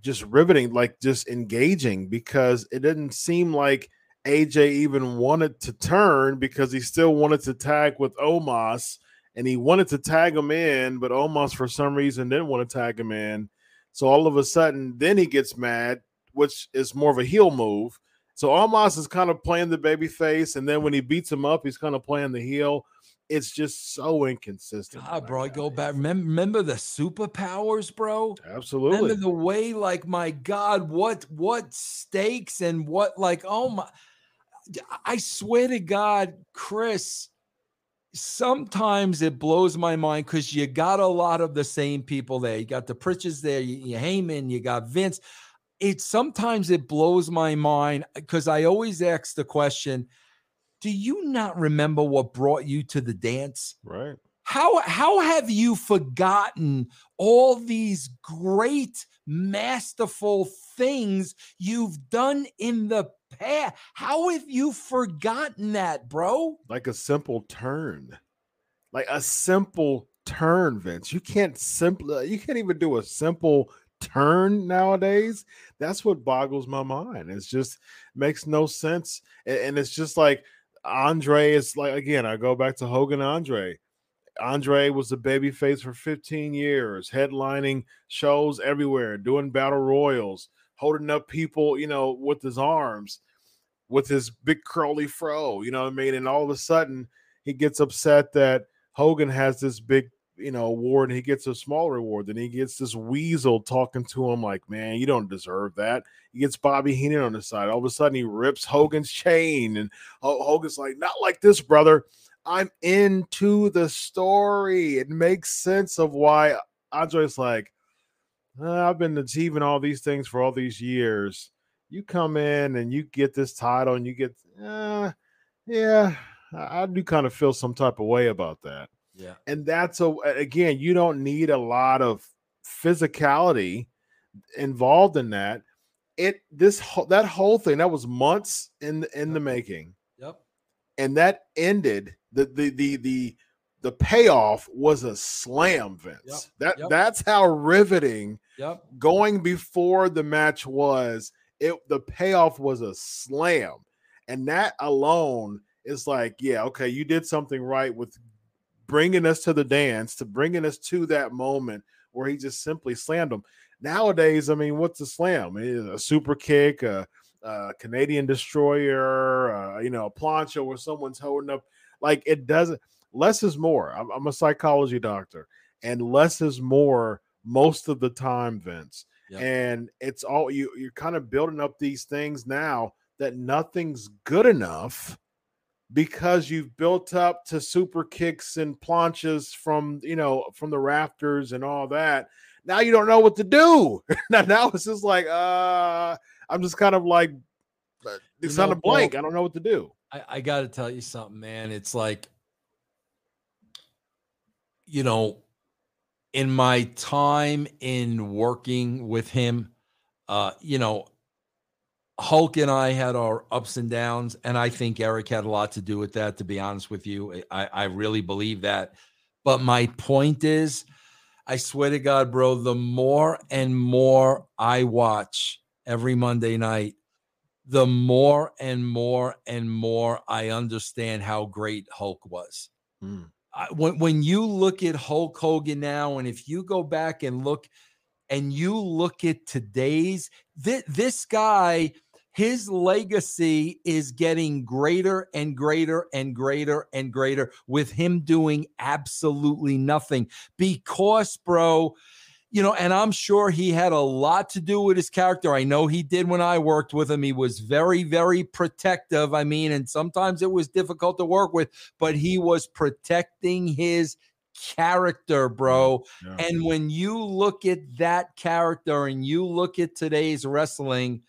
just riveting, like just engaging because it didn't seem like AJ even wanted to turn because he still wanted to tag with Omos and he wanted to tag him in, but Omos for some reason didn't want to tag him in. So all of a sudden, then he gets mad, which is more of a heel move. So Omos is kind of playing the baby face, and then when he beats him up, he's kind of playing the heel. It's just so inconsistent. God, bro, I go back. Remember, remember the superpowers, bro? Absolutely. Remember the way, like, my God, what what stakes and what, like, oh my! I swear to God, Chris. Sometimes it blows my mind because you got a lot of the same people there. You got the Prichards there, you, you Heyman, you got Vince. It sometimes it blows my mind uh, because I always ask the question: Do you not remember what brought you to the dance? right. How how have you forgotten all these great masterful things you've done in the past? How have you forgotten that, bro? Like a simple turn. Like a simple turn, Vince. You can't simply uh, you can't even do a simple turn nowadays. That's what boggles my mind. It's just makes no sense. A- And it's just like Andre is like again, I go back to Hogan Andre. Andre was the baby face for 15 years, headlining shows everywhere, doing battle royals, holding up people, you know, with his arms, with his big curly fro, you know what I mean? And all of a sudden, he gets upset that Hogan has this big, you know, award and he gets a small reward. Then he gets this weasel talking to him like, man, you don't deserve that. He gets Bobby Heenan on his side. All of a sudden, he rips Hogan's chain, and Ho- Hogan's like, not like this, brother. I'm into the story. It makes sense of why Andre's like, "Uh, I've been achieving all these things for all these years. You come in and you get this title and you get, uh, yeah, I do kind of feel some type of way about that. Yeah. And that's a, again, you don't need a lot of physicality involved in that. it this whole that whole thing that was months in in the making, Yep. and that ended the the the the the payoff was a slam, Vince. Yep, That yep. that's how riveting Yep. going before the match was. It the payoff was a slam, and that alone is like, yeah, okay, you did something right with bringing us to the dance, to bringing us to that moment where he just simply slammed him. Nowadays, I mean, what's a slam? A super kick, a, a Canadian destroyer, uh, you know, a plancha where someone's holding up. Like it doesn't. Less is more. I'm, I'm a psychology doctor, and less is more most of the time, Vince. Yep. And it's all you. You're kind of building up these things now that nothing's good enough because you've built up to super kicks and planchas from you know from the rafters and all that. Now you don't know what to do. now, now it's just like uh I'm just kind of like it's You know, kind of blank. Paul- I don't know what to do. I, I got to tell you something, man. It's like, you know, in my time in working with him, uh, you know, Hulk and I had our ups and downs, and I think Eric had a lot to do with that. To be honest with you, I, I really believe that. But my point is, I swear to God, bro, the more and more I watch every Monday night, the more and more and more I understand how great Hulk was. Hmm. I, when when you look at Hulk Hogan now, and if you go back and look, and you look at today's this guy, his legacy is getting greater and greater and greater and greater with him doing absolutely nothing because, bro. You know, and I'm sure he had a lot to do with his character. I know he did when I worked with him. He was very, very protective. I mean, and sometimes it was difficult to work with, but he was protecting his character, bro. Mm, yeah. And when you look at that character and you look at today's wrestling,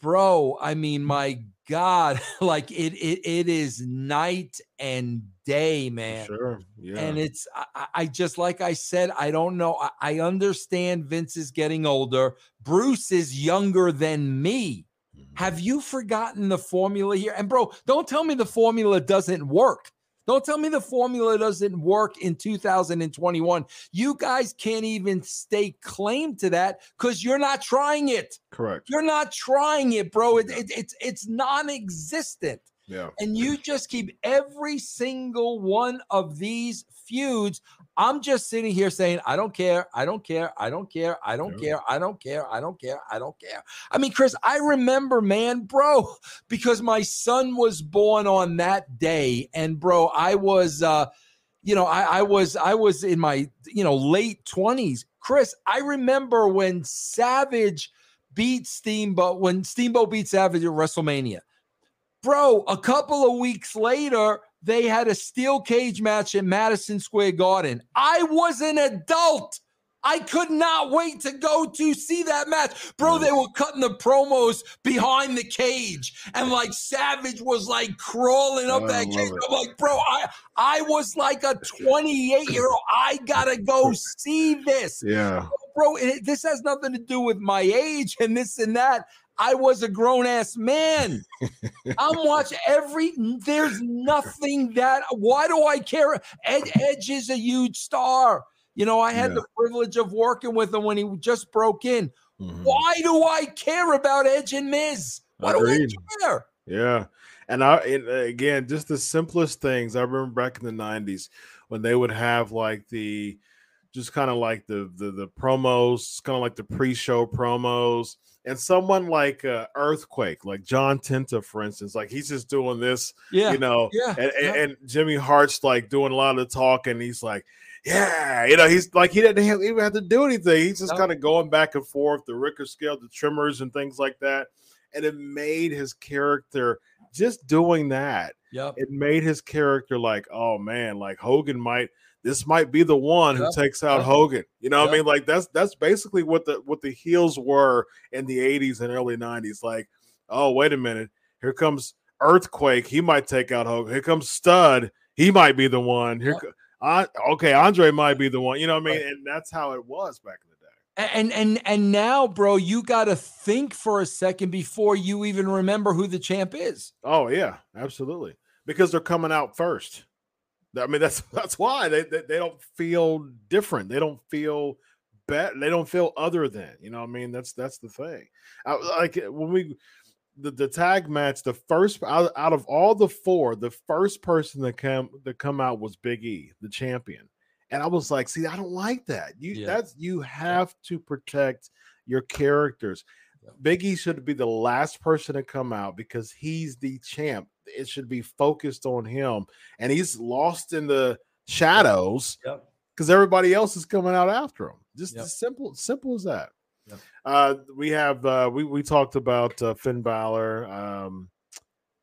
bro, I mean, my God, like it it it is night and day, man. Sure. Yeah. And it's I, I- just like I said, I don't know. I, I understand Vince is getting older. Bruce is younger than me. Mhm. Have you forgotten the formula here? And bro, don't tell me the formula doesn't work. Don't tell me the formula doesn't work in 2021. You guys can't even stake claim to that because you're not trying it. Correct. You're not trying it, bro. It, it- it's it's non-existent. Yeah. And you just keep every single one of these feuds. I'm just sitting here saying, I don't care. I don't care. I don't care. I don't Yeah. care. I don't care. I don't care. I don't care. I mean, Chris, I remember, man, bro, because my son was born on that day. And bro, I was uh, you know, I, I was I was in my you know late 20s. Chris, I remember when Savage beat Steamboat, when Steamboat beat Savage at WrestleMania. Bro, a couple of weeks later, they had a steel cage match at Madison Square Garden. I was an adult. I could not wait to go to see that match. Bro, mm. they were cutting the promos behind the cage, and like Savage was like crawling up I that cage. it. I'm like, bro, I I was like a 28 year old. I gotta go see this Yeah. bro, it, this has nothing to do with my age and this and that. I was a grown ass man. I'm watching every. There's nothing that. Why do I care? Ed, Edge is a huge star. You know, I had Yeah. the privilege of working with him when he just broke in. Mhm. Why do I care about Edge and Miz? Why do I care? Yeah. And I and uh, again, just the simplest things. I remember back in the 90s when they would have like the just kind of like the the the promos, kind of like the pre-show promos. And someone like uh, Earthquake, like John Tenta, for instance, like he's just doing this, Yeah, you know, yeah, and, and, yeah. and Jimmy Hart's like doing a lot of the talking. He's like, yeah, you know, he's like he didn't have, even have to do anything. He's just No. kind of going back and forth, the Richter scale, the trimmers, and things like that. And it made his character just doing that. Yep. It made his character like, oh man, like Hogan might. This might be the one who Yeah, takes out yeah. Hogan. You know what I mean? Like that's that's basically what the what the heels were in the 80s and early 90s. Like, oh, wait a minute. Here comes Earthquake. He might take out Hogan. Here comes Stud. He might be the one. Here, Yeah. uh, okay, Andre might be the one. You know what I mean? And that's how it was back in the day. And and and now, bro, you got to think for a second before you even remember who the champ is. Oh yeah, absolutely. Because they're coming out first. I mean, that's that's why they they, they don't feel different. They don't feel bet. They don't feel other than. You know, what I mean, that's that's the thing. I, like eh, when we the, the tag match, the first out, out of all the four, the first person that come to come out was Big E, the champion. And I was like, see, I don't like that. You Yeah. that's you have to protect your characters. Yeah. Big E should be the last person to come out because he's the champ. It should be focused on him, and he's lost in the shadows Yep. because everybody else is coming out after him. Just Yep. as simple, simple as that. Yep. Uh, we have uh, we we talked about uh, Finn Balor, um,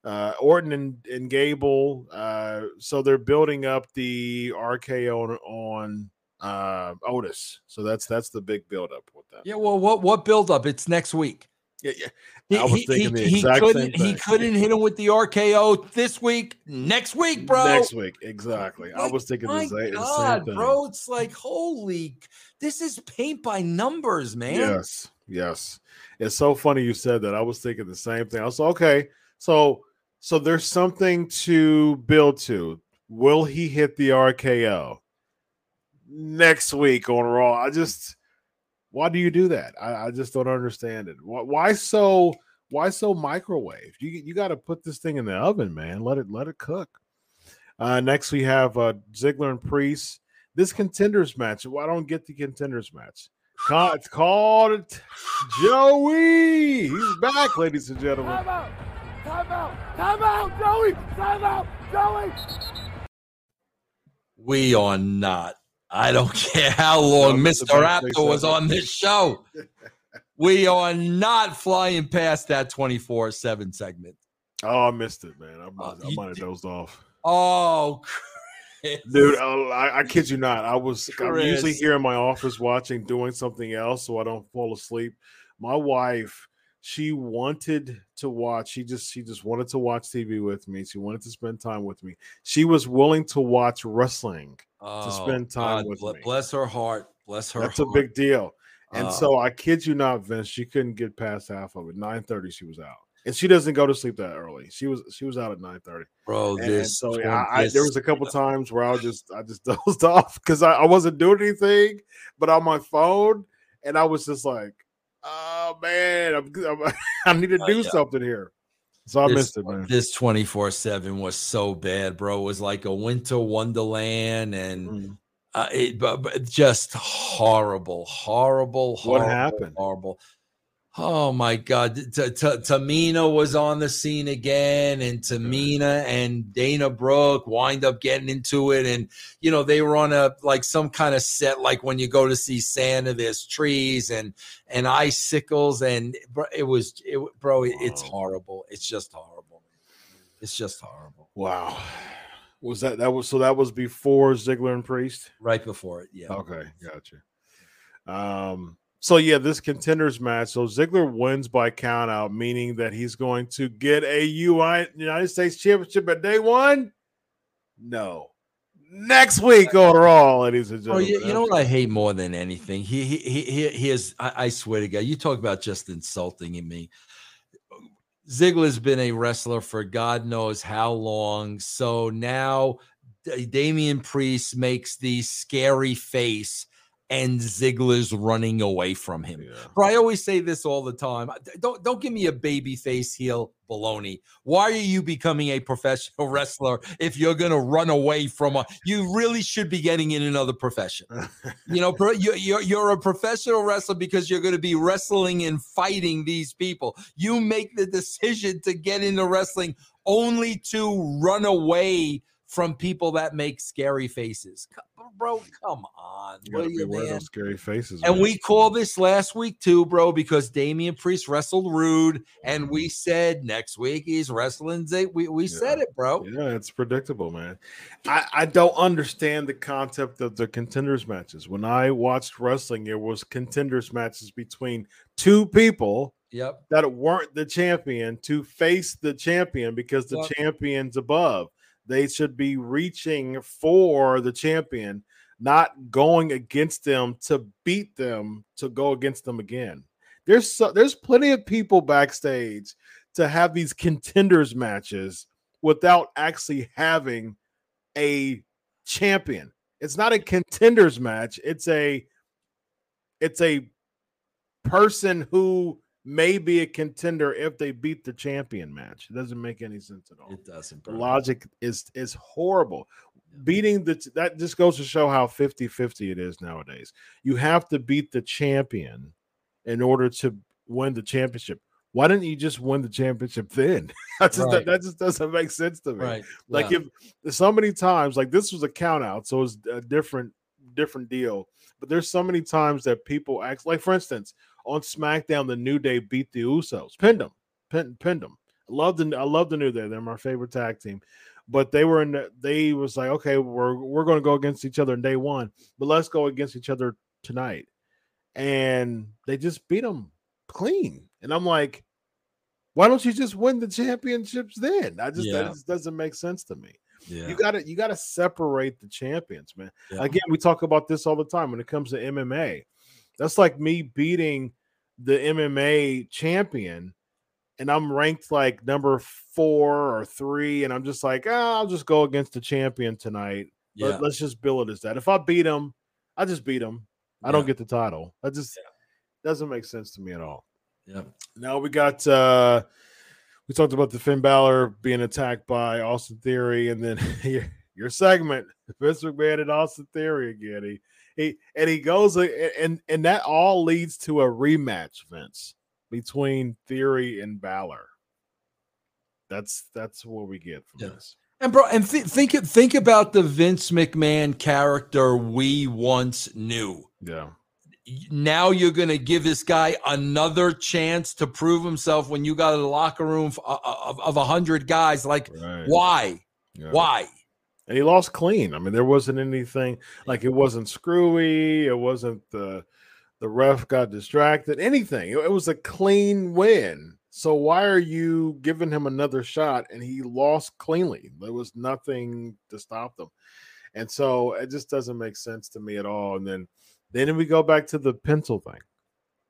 uh, Orton and, and Gable. Uh, so they're building up the RKO on, on uh, Otis. So that's that's the big build up with that. Yeah. Well, what what build up? It's next week. Yeah, yeah. He, I was he- the he- he couldn't same he couldn't hit him with the RKO this week. Next week, bro. Next week, exactly. I was thinking My the same, the God, same thing. bro, it's like holy. This is paint by numbers, man. Yes, yes. It's so funny you said that. I was thinking the same thing. I was okay. So, so there's something to build to. Will he hit the RKO next week on Raw? I just, why do you do that? I, I just don't understand it. Why, why so? Why so microwave? You you got to put this thing in the oven, man. Let it let it cook. Uh, next we have uh, Ziggler and Priest. This contenders match. Well, I don't get the contenders match. Ca- It's called Joey. He's back, ladies and gentlemen. Time out! Time out! Time out, Joey! Time out, Joey! We are not. I don't care how long the Mr. Apter was on this show. we are not flying past that 24 7 segment. Oh, I missed it, man. I, might- Uh, I might have dozed off, Oh, Chris. dude. I, I kid you not. I was. I'm usually here in my office watching, doing something else, so I don't fall asleep. My wife, she wanted to watch. She just, she just wanted to watch TV with me. She wanted to spend time with me. She was willing to watch wrestling. Oh, spend time with ble- me. Bless her heart. Bless her That's a big deal. And Uh, so I kid you not, Vince, she couldn't get past half of it. 9:30 she was out. And she doesn't go to sleep that early. She was she was out at 9:30. bro. And This so yeah, I, I, there was a couple times where I was just I just dozed off because I, I wasn't doing anything but on my phone, and I was just like, oh man, I'm, I'm, I need to Uh, do yeah. something here. So I this, missed it, man. This 24 7 was so bad, bro. It was like a winter wonderland and Mm. uh, it, but, but just horrible, horrible, horrible, What happened? Horrible. Oh my God. T- T- Tamina was on the scene again, and Tamina and Dana Brooke wind up getting into it. And, you know, they were on a like some kind of set, like when you go to see Santa, there's trees and and icicles. And it was, it, bro, it- it's horrible. It's just horrible. It's just horrible. Wow. Was that that was so that was before Ziggler and Priest? Right before it. Yeah. Okay, gotcha. Um, so yeah, this contenders match. So Ziggler wins by count out, meaning that he's going to get a UI United States Championship at day one. No, next week on Raw, ladies and Oh, gentlemen. you, you know what I hate more than anything? He he he he, he is. I, I swear to God, you talk about just insulting me. Ziggler's been a wrestler for God knows how long. So now Damian Priest makes the scary face, and Ziggler's running away from him. Yeah. Bro, I always say this all the time. Don't don't give me a baby face heel baloney. Why are you becoming a professional wrestler if you're gonna run away from a? You really should be getting in another profession. You know, you- you're you're a professional wrestler because you're going to be wrestling and fighting these people. You make the decision to get into wrestling only to run away from people that make scary faces. Bro, come on, you gotta you, beware man? those scary faces. And man. we called this last week too, bro, because Damian Priest wrestled Roode, and we mm-hmm. said next week he's wrestling. We we said it, bro. Yeah, it's predictable, man. I, I don't understand the concept of the contenders matches. When I watched wrestling, it was contenders matches between two people Yep. that weren't the champion to face the champion because the Yep. champion's above. They should be reaching for the champion, not going against them to beat them to go against them again. There's so, there's plenty of people backstage to have these contenders matches without actually having a champion. It's not a contenders match. It's a it's a person who may be a contender if they beat the champion match. It doesn't make any sense at all. It doesn't. Bro. logic is is horrible. Beating the that just goes to show how 50-50 it is nowadays. You have to beat the champion in order to win the championship. Why didn't you just win the championship then? that, just, Right. that just doesn't make sense to me. Right. Like yeah. if so many times, like this was a count out, so it's a different different deal. But there's so many times that people act like, for instance, on SmackDown, the New Day beat the Usos, pinned them, pinned, pinned them. I love the I love the New Day. They're my favorite tag team. But they were in the, they was like, okay, we're we're going to go against each other in day one, but let's go against each other tonight. And they just beat them clean. And I'm like, why don't you just win the championships then? I just Yeah. that just doesn't make sense to me. yeah. You got to you got to separate the champions, man. Yeah. Again, we talk about this all the time when it comes to MMA. That's like me beating the MMA champion and I'm ranked like number 4 or 3 and I'm just like, "Ah, I'll just go against the champion tonight. yeah. Let, us just bill it as that. If I beat him, I just beat him. I don't get the title. That just doesn't make sense to me at all. yeah. Now we got uh we talked about the Finn Balor being attacked by Austin Theory, and then your, your segment, Vince McMahon and Austin Theory again. He, he and he goes uh, and and that all leads to a rematch, Vince, between Theory and Balor. That's that's what we get from Yeah. this. And bro, and th- think think about the Vince McMahon character we once knew. Yeah. Now you're going to give this guy another chance to prove himself when you got a locker room of- of of a hundred guys. Like, Right. why? Yeah. Why? And he lost clean. I mean, there wasn't anything like it wasn't screwy. It wasn't the the ref got distracted. Anything. It, it was a clean win. So why are you giving him another shot? And he lost cleanly. There was nothing to stop them. And so it just doesn't make sense to me at all. And then then we go back to the pencil thing.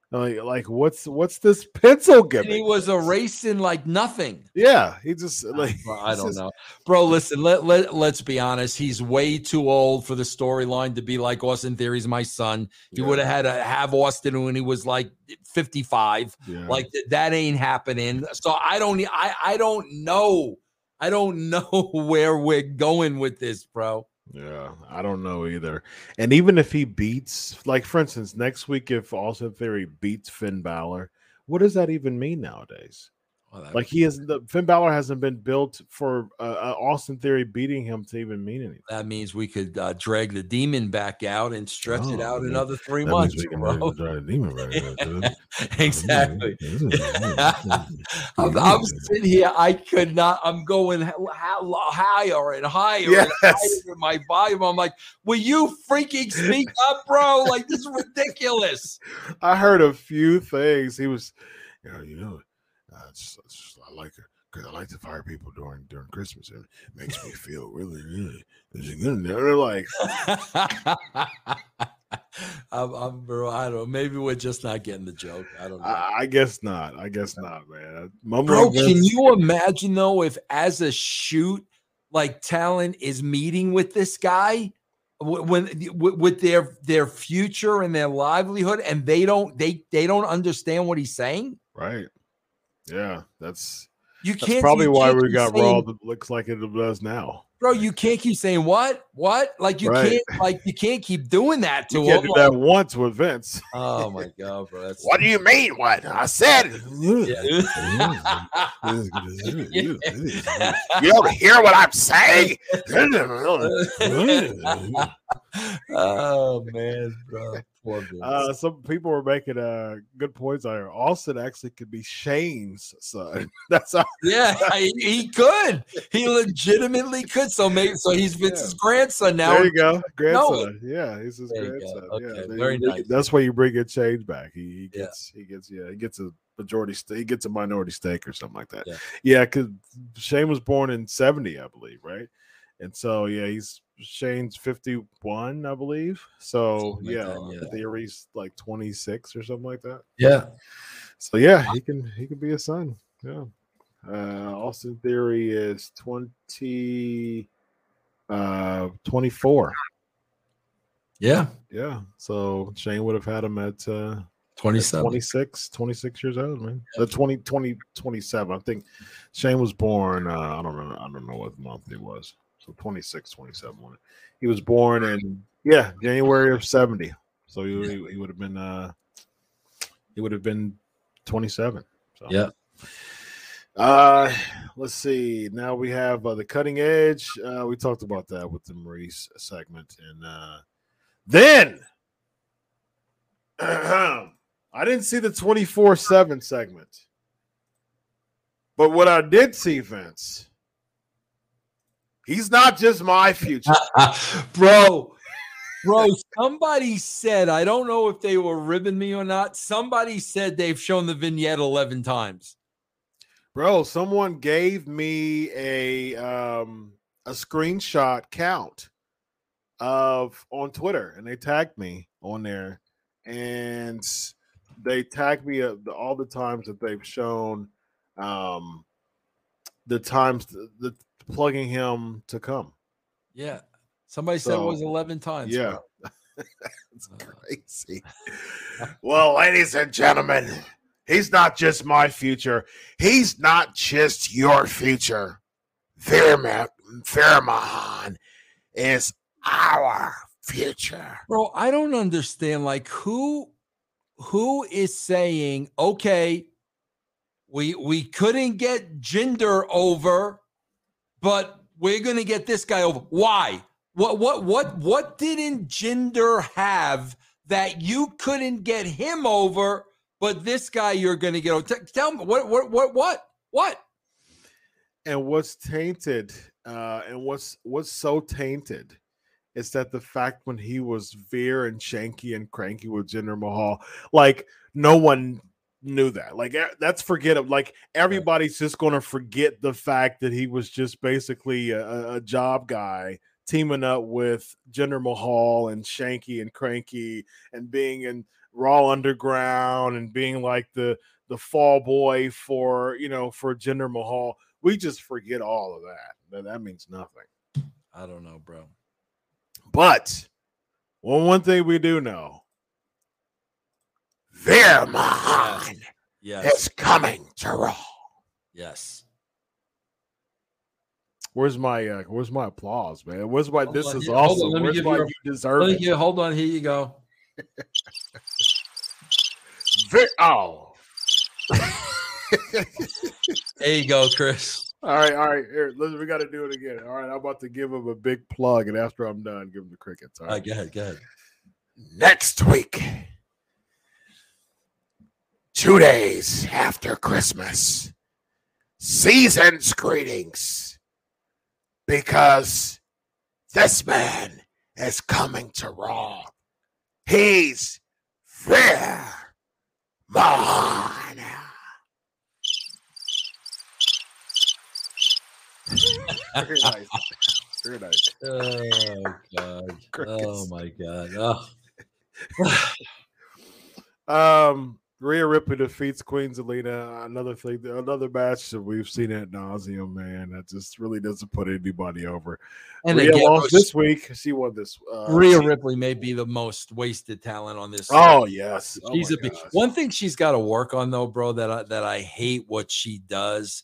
Like, like what's what's this pencil And he was erasing like nothing. yeah, he just like I don't just- know, bro. Listen, let let let's be honest. He's way too old for the storyline to be like Austin Theory's my son. He Yeah, would have had to have Austin when he was like fifty five. yeah. Like th- that ain't happening. So I don't. I I don't know. I don't know where we're going with this, bro. Yeah, I don't know either. And even if he beats, like for instance, next week, if Austin Theory beats Finn Balor, what does that even mean nowadays? Well, Like he has the Finn Balor hasn't been built for uh, Austin Theory beating him to even mean anything. that means we could uh, drag the demon back out and stretch it Oh, out yeah. another three That months, means we can bro. really demon right exactly. I'm, I'm sitting here. I could not. I'm going higher and higher and higher in my volume. I'm like, will you freaking speak up, bro? Like this is ridiculous. I heard a few things. He was, you know, you know, uh, it's, it's- I like it because I like to fire people during during Christmas. and It makes me feel really, good. They're like, I'm, I'm, bro. I don't know. Maybe we're just not getting the joke. I don't know. I, I guess not. I guess not, man. Mumbling Bro, can you imagine though if as a shoot, like talent is meeting with this guy when with with their their future and their livelihood, and they don't they they don't understand what he's saying? Right. Yeah, that's You that's can't. probably you why we got saying- Raw that looks like it does now. bro. You can't keep saying what what like you Right. can't like you can't keep doing that to You can't him. do that once with Vince. Oh my god, bro. That's What do you mean? What I said? You don't hear what I'm saying? oh man, bro. Uh, some people were making uh, good points on here. Austin actually could be Shane's son. That's how, Yeah, he, he could. He legitimately could. So maybe so he's Vince's grandson now. there you go, grandson. Yeah, he's his There grandson. Okay, yeah, very nice. That's why you bring in Shane back. He, he Yeah. gets, he gets, yeah, he gets a majority. St- he gets a minority stake or something like that. Yeah. Yeah, because Shane was born in seventy, I believe, right? And so yeah, he's Shane's 51, I believe. So like yeah, that, yeah. theory's like 26 or something like that. Yeah. So yeah, he can he can be a son. Yeah. Uh Austin Theory is 20 uh 24. Yeah. Yeah. So Shane would have had him at uh 27. 26, 26 years old, man. The 20, 20, 27. I think Shane was born, uh, I don't know, I don't know what month it was. So 26, 27. wasn't? He was born in, yeah, January of 70. So he, he, he would have been, uh, he would have been 27. So. Yeah. Uh, let's see. Now we have uh, the cutting edge. Uh, we talked about that with the Maryse segment, and uh, then I didn't see the twenty four seven segment, but what I did see, Vince, he's not just my future. bro, bro, somebody said, I don't know if they were ribbing me or not. Somebody said they've shown the vignette 11 times. Bro, someone gave me a um a screenshot count of on Twitter and they tagged me on there and they tagged me uh, all the times that they've shown um the times the, the plugging him to come. Yeah. Somebody said it was 11 times. Yeah. it's Uh. crazy. well, ladies and gentlemen, he's not just my future. He's not just your future. Firma, Firmahan is our future. Bro, I don't understand. Like, who who is saying, okay, we we couldn't get Jinder over, but we're gonna get this guy over. Why? What what what what didn't Jinder have that you couldn't get him over, but this guy you're gonna get over? Tell me what what what what what? And what's tainted, uh, and what's what's so tainted is that the fact when he was Veer and Shanky and cranky with Jinder Mahal, like no one knew that. Like that's forget it. Like everybody's just gonna forget the fact that he was just basically a, a- job guy teaming up with Jinder Mahal and Shanky and Cranky and being in Raw Underground and being like the the fall boy for you know for Jinder Mahal. We just forget all of that. That, that means nothing. I don't know, bro. But well, one thing we do know, Vermont Yes, is coming to Raw. yes. Where's my uh, where's my applause, man? Where's my Hold this on is here, hold on, awesome? let me Where's give my you a- you deserve Let me it? get- hold on, here you go. Ver- oh. There you go, Chris. All right, all right. Here, listen, we got to do it again. All right, I'm about to give him a big plug, and after I'm done, give him the crickets. All All right. right, go ahead, go ahead. next week, two days after Christmas, season's greetings, because this man is coming to Raw. He's Fair Mahana. Very nice. Very nice. Oh god. Oh my god. Oh. Um, Rhea Ripley defeats Queen Zelina. Another thing, another match that we've seen at nauseum. Man, that just really doesn't put anybody over. And Rhea again, lost this week. She won this. Uh, Rhea Ripley may be the most wasted talent on this. Oh yes, oh she's my a big, one thing she's got to work on though, bro. That I, that I hate what she does.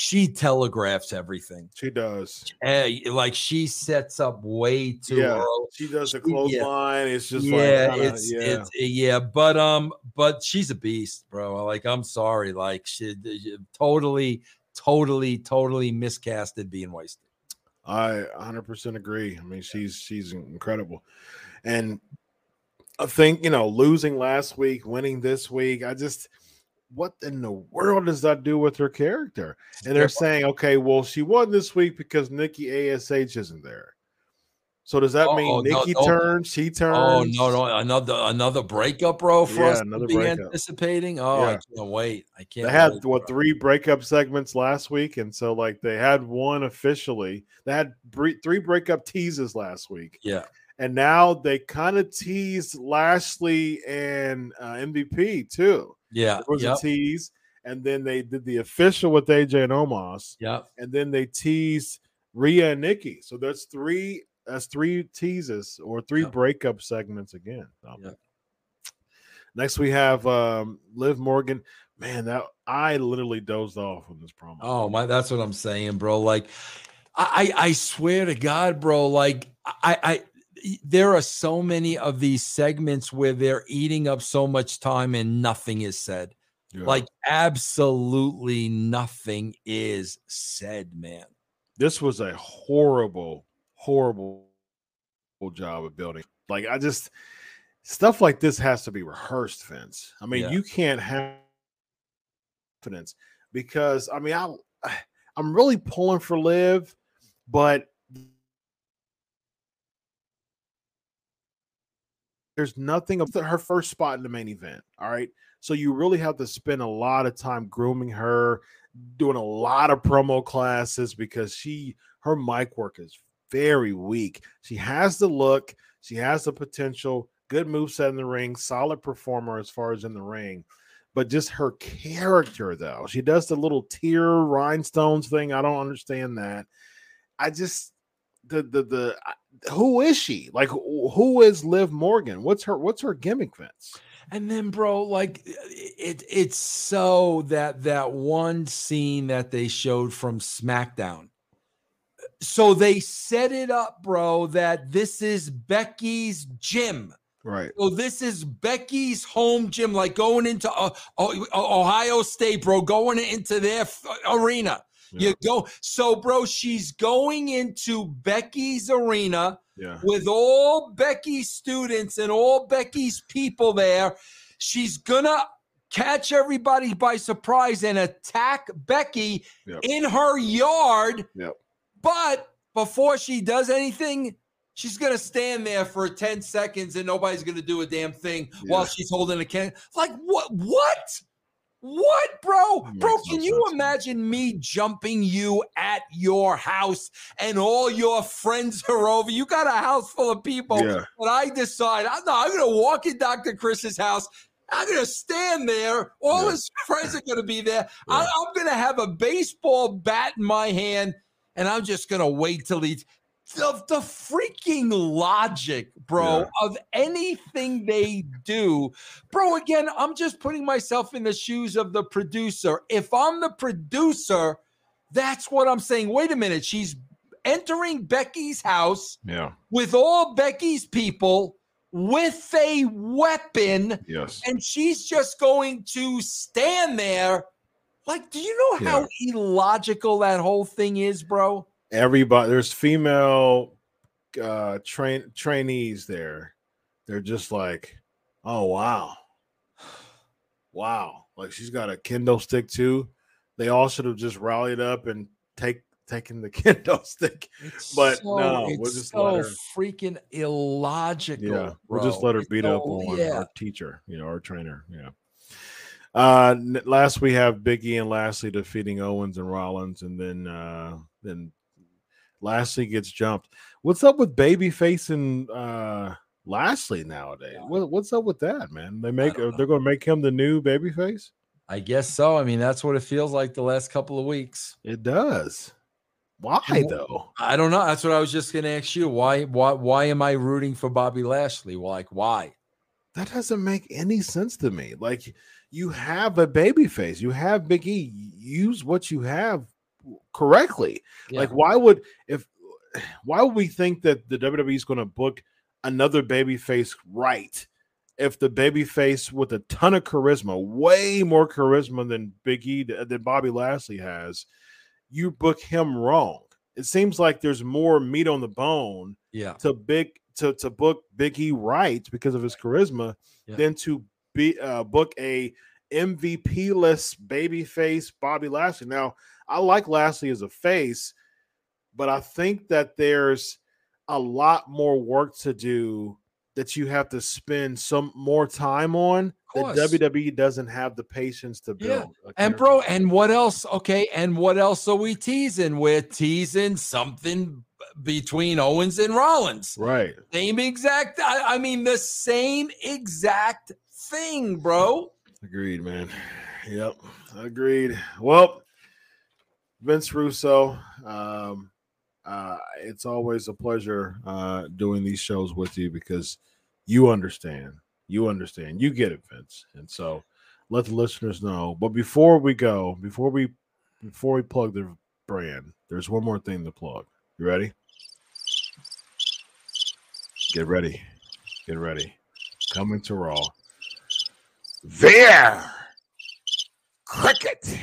She telegraphs everything. She does. Eh, like she sets up way too Yeah, early. she does a She- yeah. clothesline. It's just yeah, like it's yeah. it's yeah, but um, but she's a beast, bro. Like I'm sorry, like she totally, totally, totally miscasted being wasted. I 100% agree. I mean, she's she's incredible, and I think you know losing last week, winning this week. I just what in the world does that do with her character? And they're saying, okay, well, she won this week because Nikki Ash isn't there. So does that Oh, mean no, Nikki don't- turns? She turns? Oh no, no, another another breakup, bro, for Yeah, us another to be breakup. anticipating. Oh, I can't wait. I can't. They had wait, what bro. three breakup segments last week, and so like they had one officially. They had three breakup teases last week, Yeah, and now they kind of teased Lashley and uh, MVP too. Yeah, There was yep, a tease, and then they did the official with AJ and Omos, Yeah. and then they teased Rhea and Nikki. So that's three. That's three teases or three Yep. breakup segments again. Yep. Next we have um, Liv Morgan. Man, that I literally dozed off on this promo. Oh my, that's what I'm saying, bro. Like, I, I I swear to God, bro. Like, I, I, there are so many of these segments where they're eating up so much time and nothing is said. Yeah. Like, absolutely nothing is said, man. this was a horrible, horrible job of building. Like I just stuff like this has to be rehearsed, Vince. I mean, Yeah. you can't have confidence because I mean, I I'm really pulling for Liv, but there's nothing of her first spot in the main event. All right. So you really have to spend a lot of time grooming her, doing a lot of promo classes because she her mic work is very weak. She has the look, she has the potential, good moveset in the ring, solid performer as far as in the ring. But just her character, though, she does the little tear rhinestones thing. I don't understand that. I just the the the who is she? Like who is Liv Morgan? What's her what's her gimmick, Vince? And then, bro, like it, it's so that that one scene that they showed from SmackDown. So they set it up, bro, that this is Becky's gym. Right. So this is Becky's home gym, like going into uh, Ohio State, bro, going into their f- arena. Yeah. You go, so bro, she's going into Becky's arena Yeah. with all Becky's students and all Becky's people there. She's gonna catch everybody by surprise and attack Becky Yep. in her yard. Yep. But before she does anything, she's gonna stand there for 10 seconds and nobody's gonna do a damn thing while she's holding a can. Like what? What? What, bro? Makes Bro, no can you sense. imagine me jumping you at your house and all your friends are over? You got a house full of people. Yeah. But I decide, I'm, no, I'm going to walk in Dr. Chris's house. I'm going to stand there. All Yeah. his friends are going to be there. Yeah. I'm going to have a baseball bat in my hand, and I'm just going to wait till he. The, the freaking logic, bro, Yeah. of anything they do. Bro, again, I'm just putting myself in the shoes of the producer. If I'm the producer, that's what I'm saying. Wait a minute. She's entering Becky's house Yeah. with all Becky's people with a weapon, Yes. and she's just going to stand there. Like, do you know how illogical that whole thing is, bro? Everybody there's female uh train trainees there. They're just like, oh wow. Wow. Like she's got a kendo stick too. They all should have just rallied up and take taken the kendo stick. It's But so, no, we'll just so let her- freaking illogical. Yeah, we'll just let her beat up on yeah. our teacher, you know, our trainer. Yeah. Uh, last we have Biggie and Lashley defeating Owens and Rollins, and then uh, then Lashley gets jumped. What's up with Babyface and uh, Lashley nowadays? What, what's up with that, man? They make they're going to make him the new Babyface. I guess so. I mean, that's what it feels like the last couple of weeks. It does. Why though? I don't know. That's what I was just going to ask you. Why? Why? Why am I rooting for Bobby Lashley? Like, why? That doesn't make any sense to me. Like you have a baby face, you have Big E. Use what you have correctly. Like, why would if why would we think that the WWE is going to book another baby face right? If the baby face with a ton of charisma, way more charisma than Big E than Bobby Lashley has, you book him wrong. It seems like there's more meat on the bone yeah. to big to to book Big E right because of his charisma Yeah. than to be uh, book a MVP less baby face Bobby Lashley. Now, I like Lashley as a face, but I think that there's a lot more work to do that you have to spend some more time on that. WWE doesn't have the patience to build. a And bro, and what else? Okay, and what else are we teasing? We're teasing something between Owens and Rollins. right? Same exact. I, I mean, the same exact thing, bro. Agreed, man. Yep, agreed. Well, Vince Russo, um, uh, it's always a pleasure uh, doing these shows with you because you understand. You understand. You get it, Vince. And so let the listeners know. But before we go, before we before we plug the brand, there's one more thing to plug. You ready? Get ready. Get ready. Coming to Raw. There. Cricket.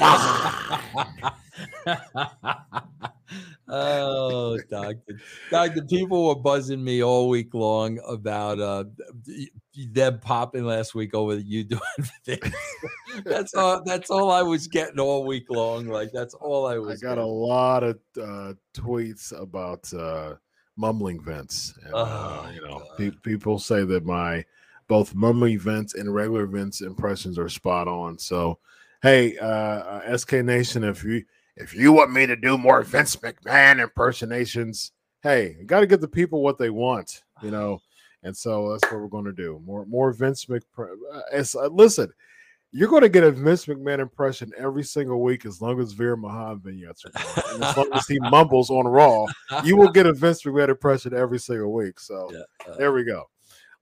oh, doctor, doctor, people were buzzing me all week long about uh them popping last week over you doing things. that's all. That's all I was getting all week long. Like that's all I was I got a lot of uh, tweets about uh, mumbling Vince. And, uh, Oh, you know, pe- people say that my both mumbling Vince and regular Vince impressions are spot on. So, hey, uh, uh, SK Nation, if you if you want me to do more Vince McMahon impersonations, hey, got to give the people what they want, you know. And so that's what we're going to do. More more Vince McMahon. Uh, uh, listen, you're going to get a Vince McMahon impression every single week as long as Veer Mahaan vignettes are. As long as he mumbles on Raw, you will get a Vince McMahon impression every single week. So Yeah, uh, there we go.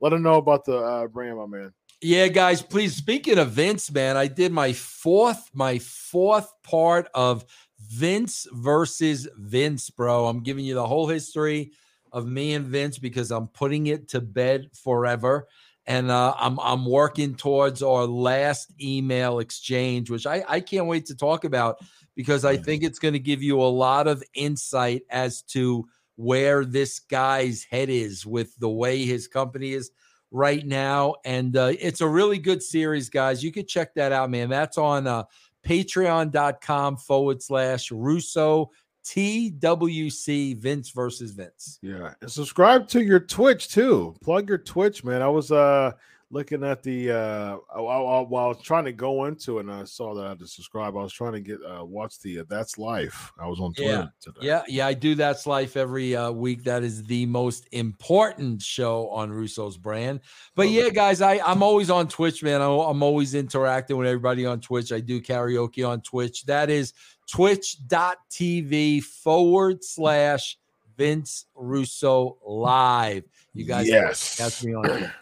Let him know about the uh, brand, my man. Yeah, guys, please. Speaking of Vince, man, I did my fourth, my fourth part of Vince versus Vince, bro. I'm giving you the whole history of me and Vince because I'm putting it to bed forever. And uh, I'm I'm working towards our last email exchange, which I, I can't wait to talk about because I think it's going to give you a lot of insight as to where this guy's head is with the way his company is right now. And uh, it's a really good series, guys. You could check that out, man. That's on uh, patreon.com forward slash Russo TWC Vince versus Vince. Yeah, and subscribe to your Twitch too. Plug your Twitch, man. I was uh looking at the uh while, while- while I was trying to go into it, and I saw that I had to subscribe. I was trying to get uh watch the uh, That's Life. I was on Twitter Yeah, today. Yeah, yeah, I do That's Life every uh, week. That is the most important show on Russo's brand. But yeah, guys, I, I'm always on Twitch, man. I'm, I'm always interacting with everybody on Twitch. I do karaoke on Twitch. That is twitch.tv forward slash Vince Russo live. You guys yes, catch me on there.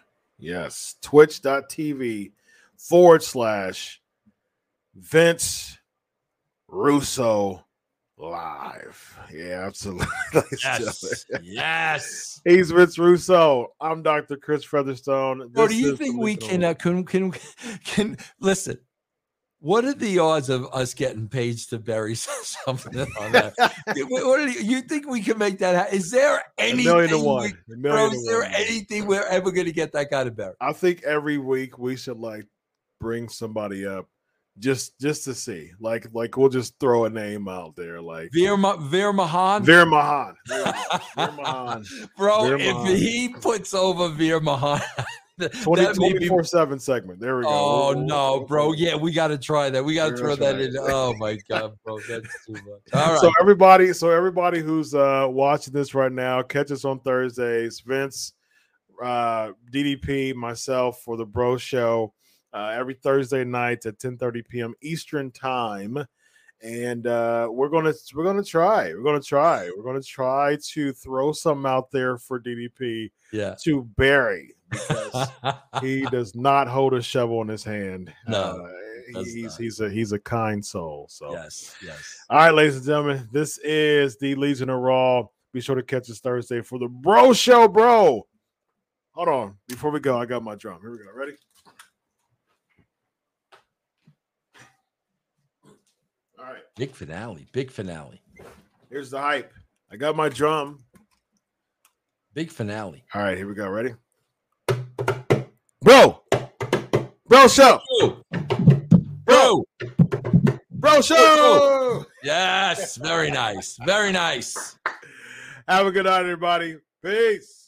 Yes. Twitch.tv forward slash Vince Russo live. Yeah, absolutely. Yes. yes. He's Vince Russo. I'm Dr. Chris Featherstone. Or do you think we can, uh, can can can listen? What are the odds of us getting Page to bury something on that? what you, you think we can make that happen? Is there A anything? million to we- one. A million bro, is there one. anything we're ever going to get that guy to bury? I think every week we should like bring somebody up just just to see. Like like we'll just throw a name out there like Veer, Ma- Veer Mahaan, Veer Mahaan. We go. Veer Mahaan. bro. Veer if he puts over Veer Mahaan, that 20, may be 24 7 segment. There we go. Oh We'll- we'll- no, bro! Yeah, we got to try that. We got to throw that in. Oh my god, bro, that's too much. All right, So everybody, so everybody who's uh watching this right now, catch us on Thursdays. Vince, uh, DDP, myself for the Bro Show, uh, every Thursday night at 10 30 p.m. Eastern time. And uh, we're gonna we're gonna try. We're gonna try. We're gonna try to throw some out there for DDP yeah. to bury because he does not hold a shovel in his hand. No, Uh, he's not. he's a he's a kind soul. So yes, yes. all right, ladies and gentlemen, this is the Legion of Raw. Be sure to catch us Thursday for the Bro Show, bro. Hold on. Before we go, I got my drum. Here we go. Ready? All right. Big finale. Big finale. Here's the hype. I got my drum. Big finale. All right, here we go. Ready? Bro. Bro Show. Bro. Bro Show. Yes. Very nice. Very nice. Have a good night, everybody. Peace.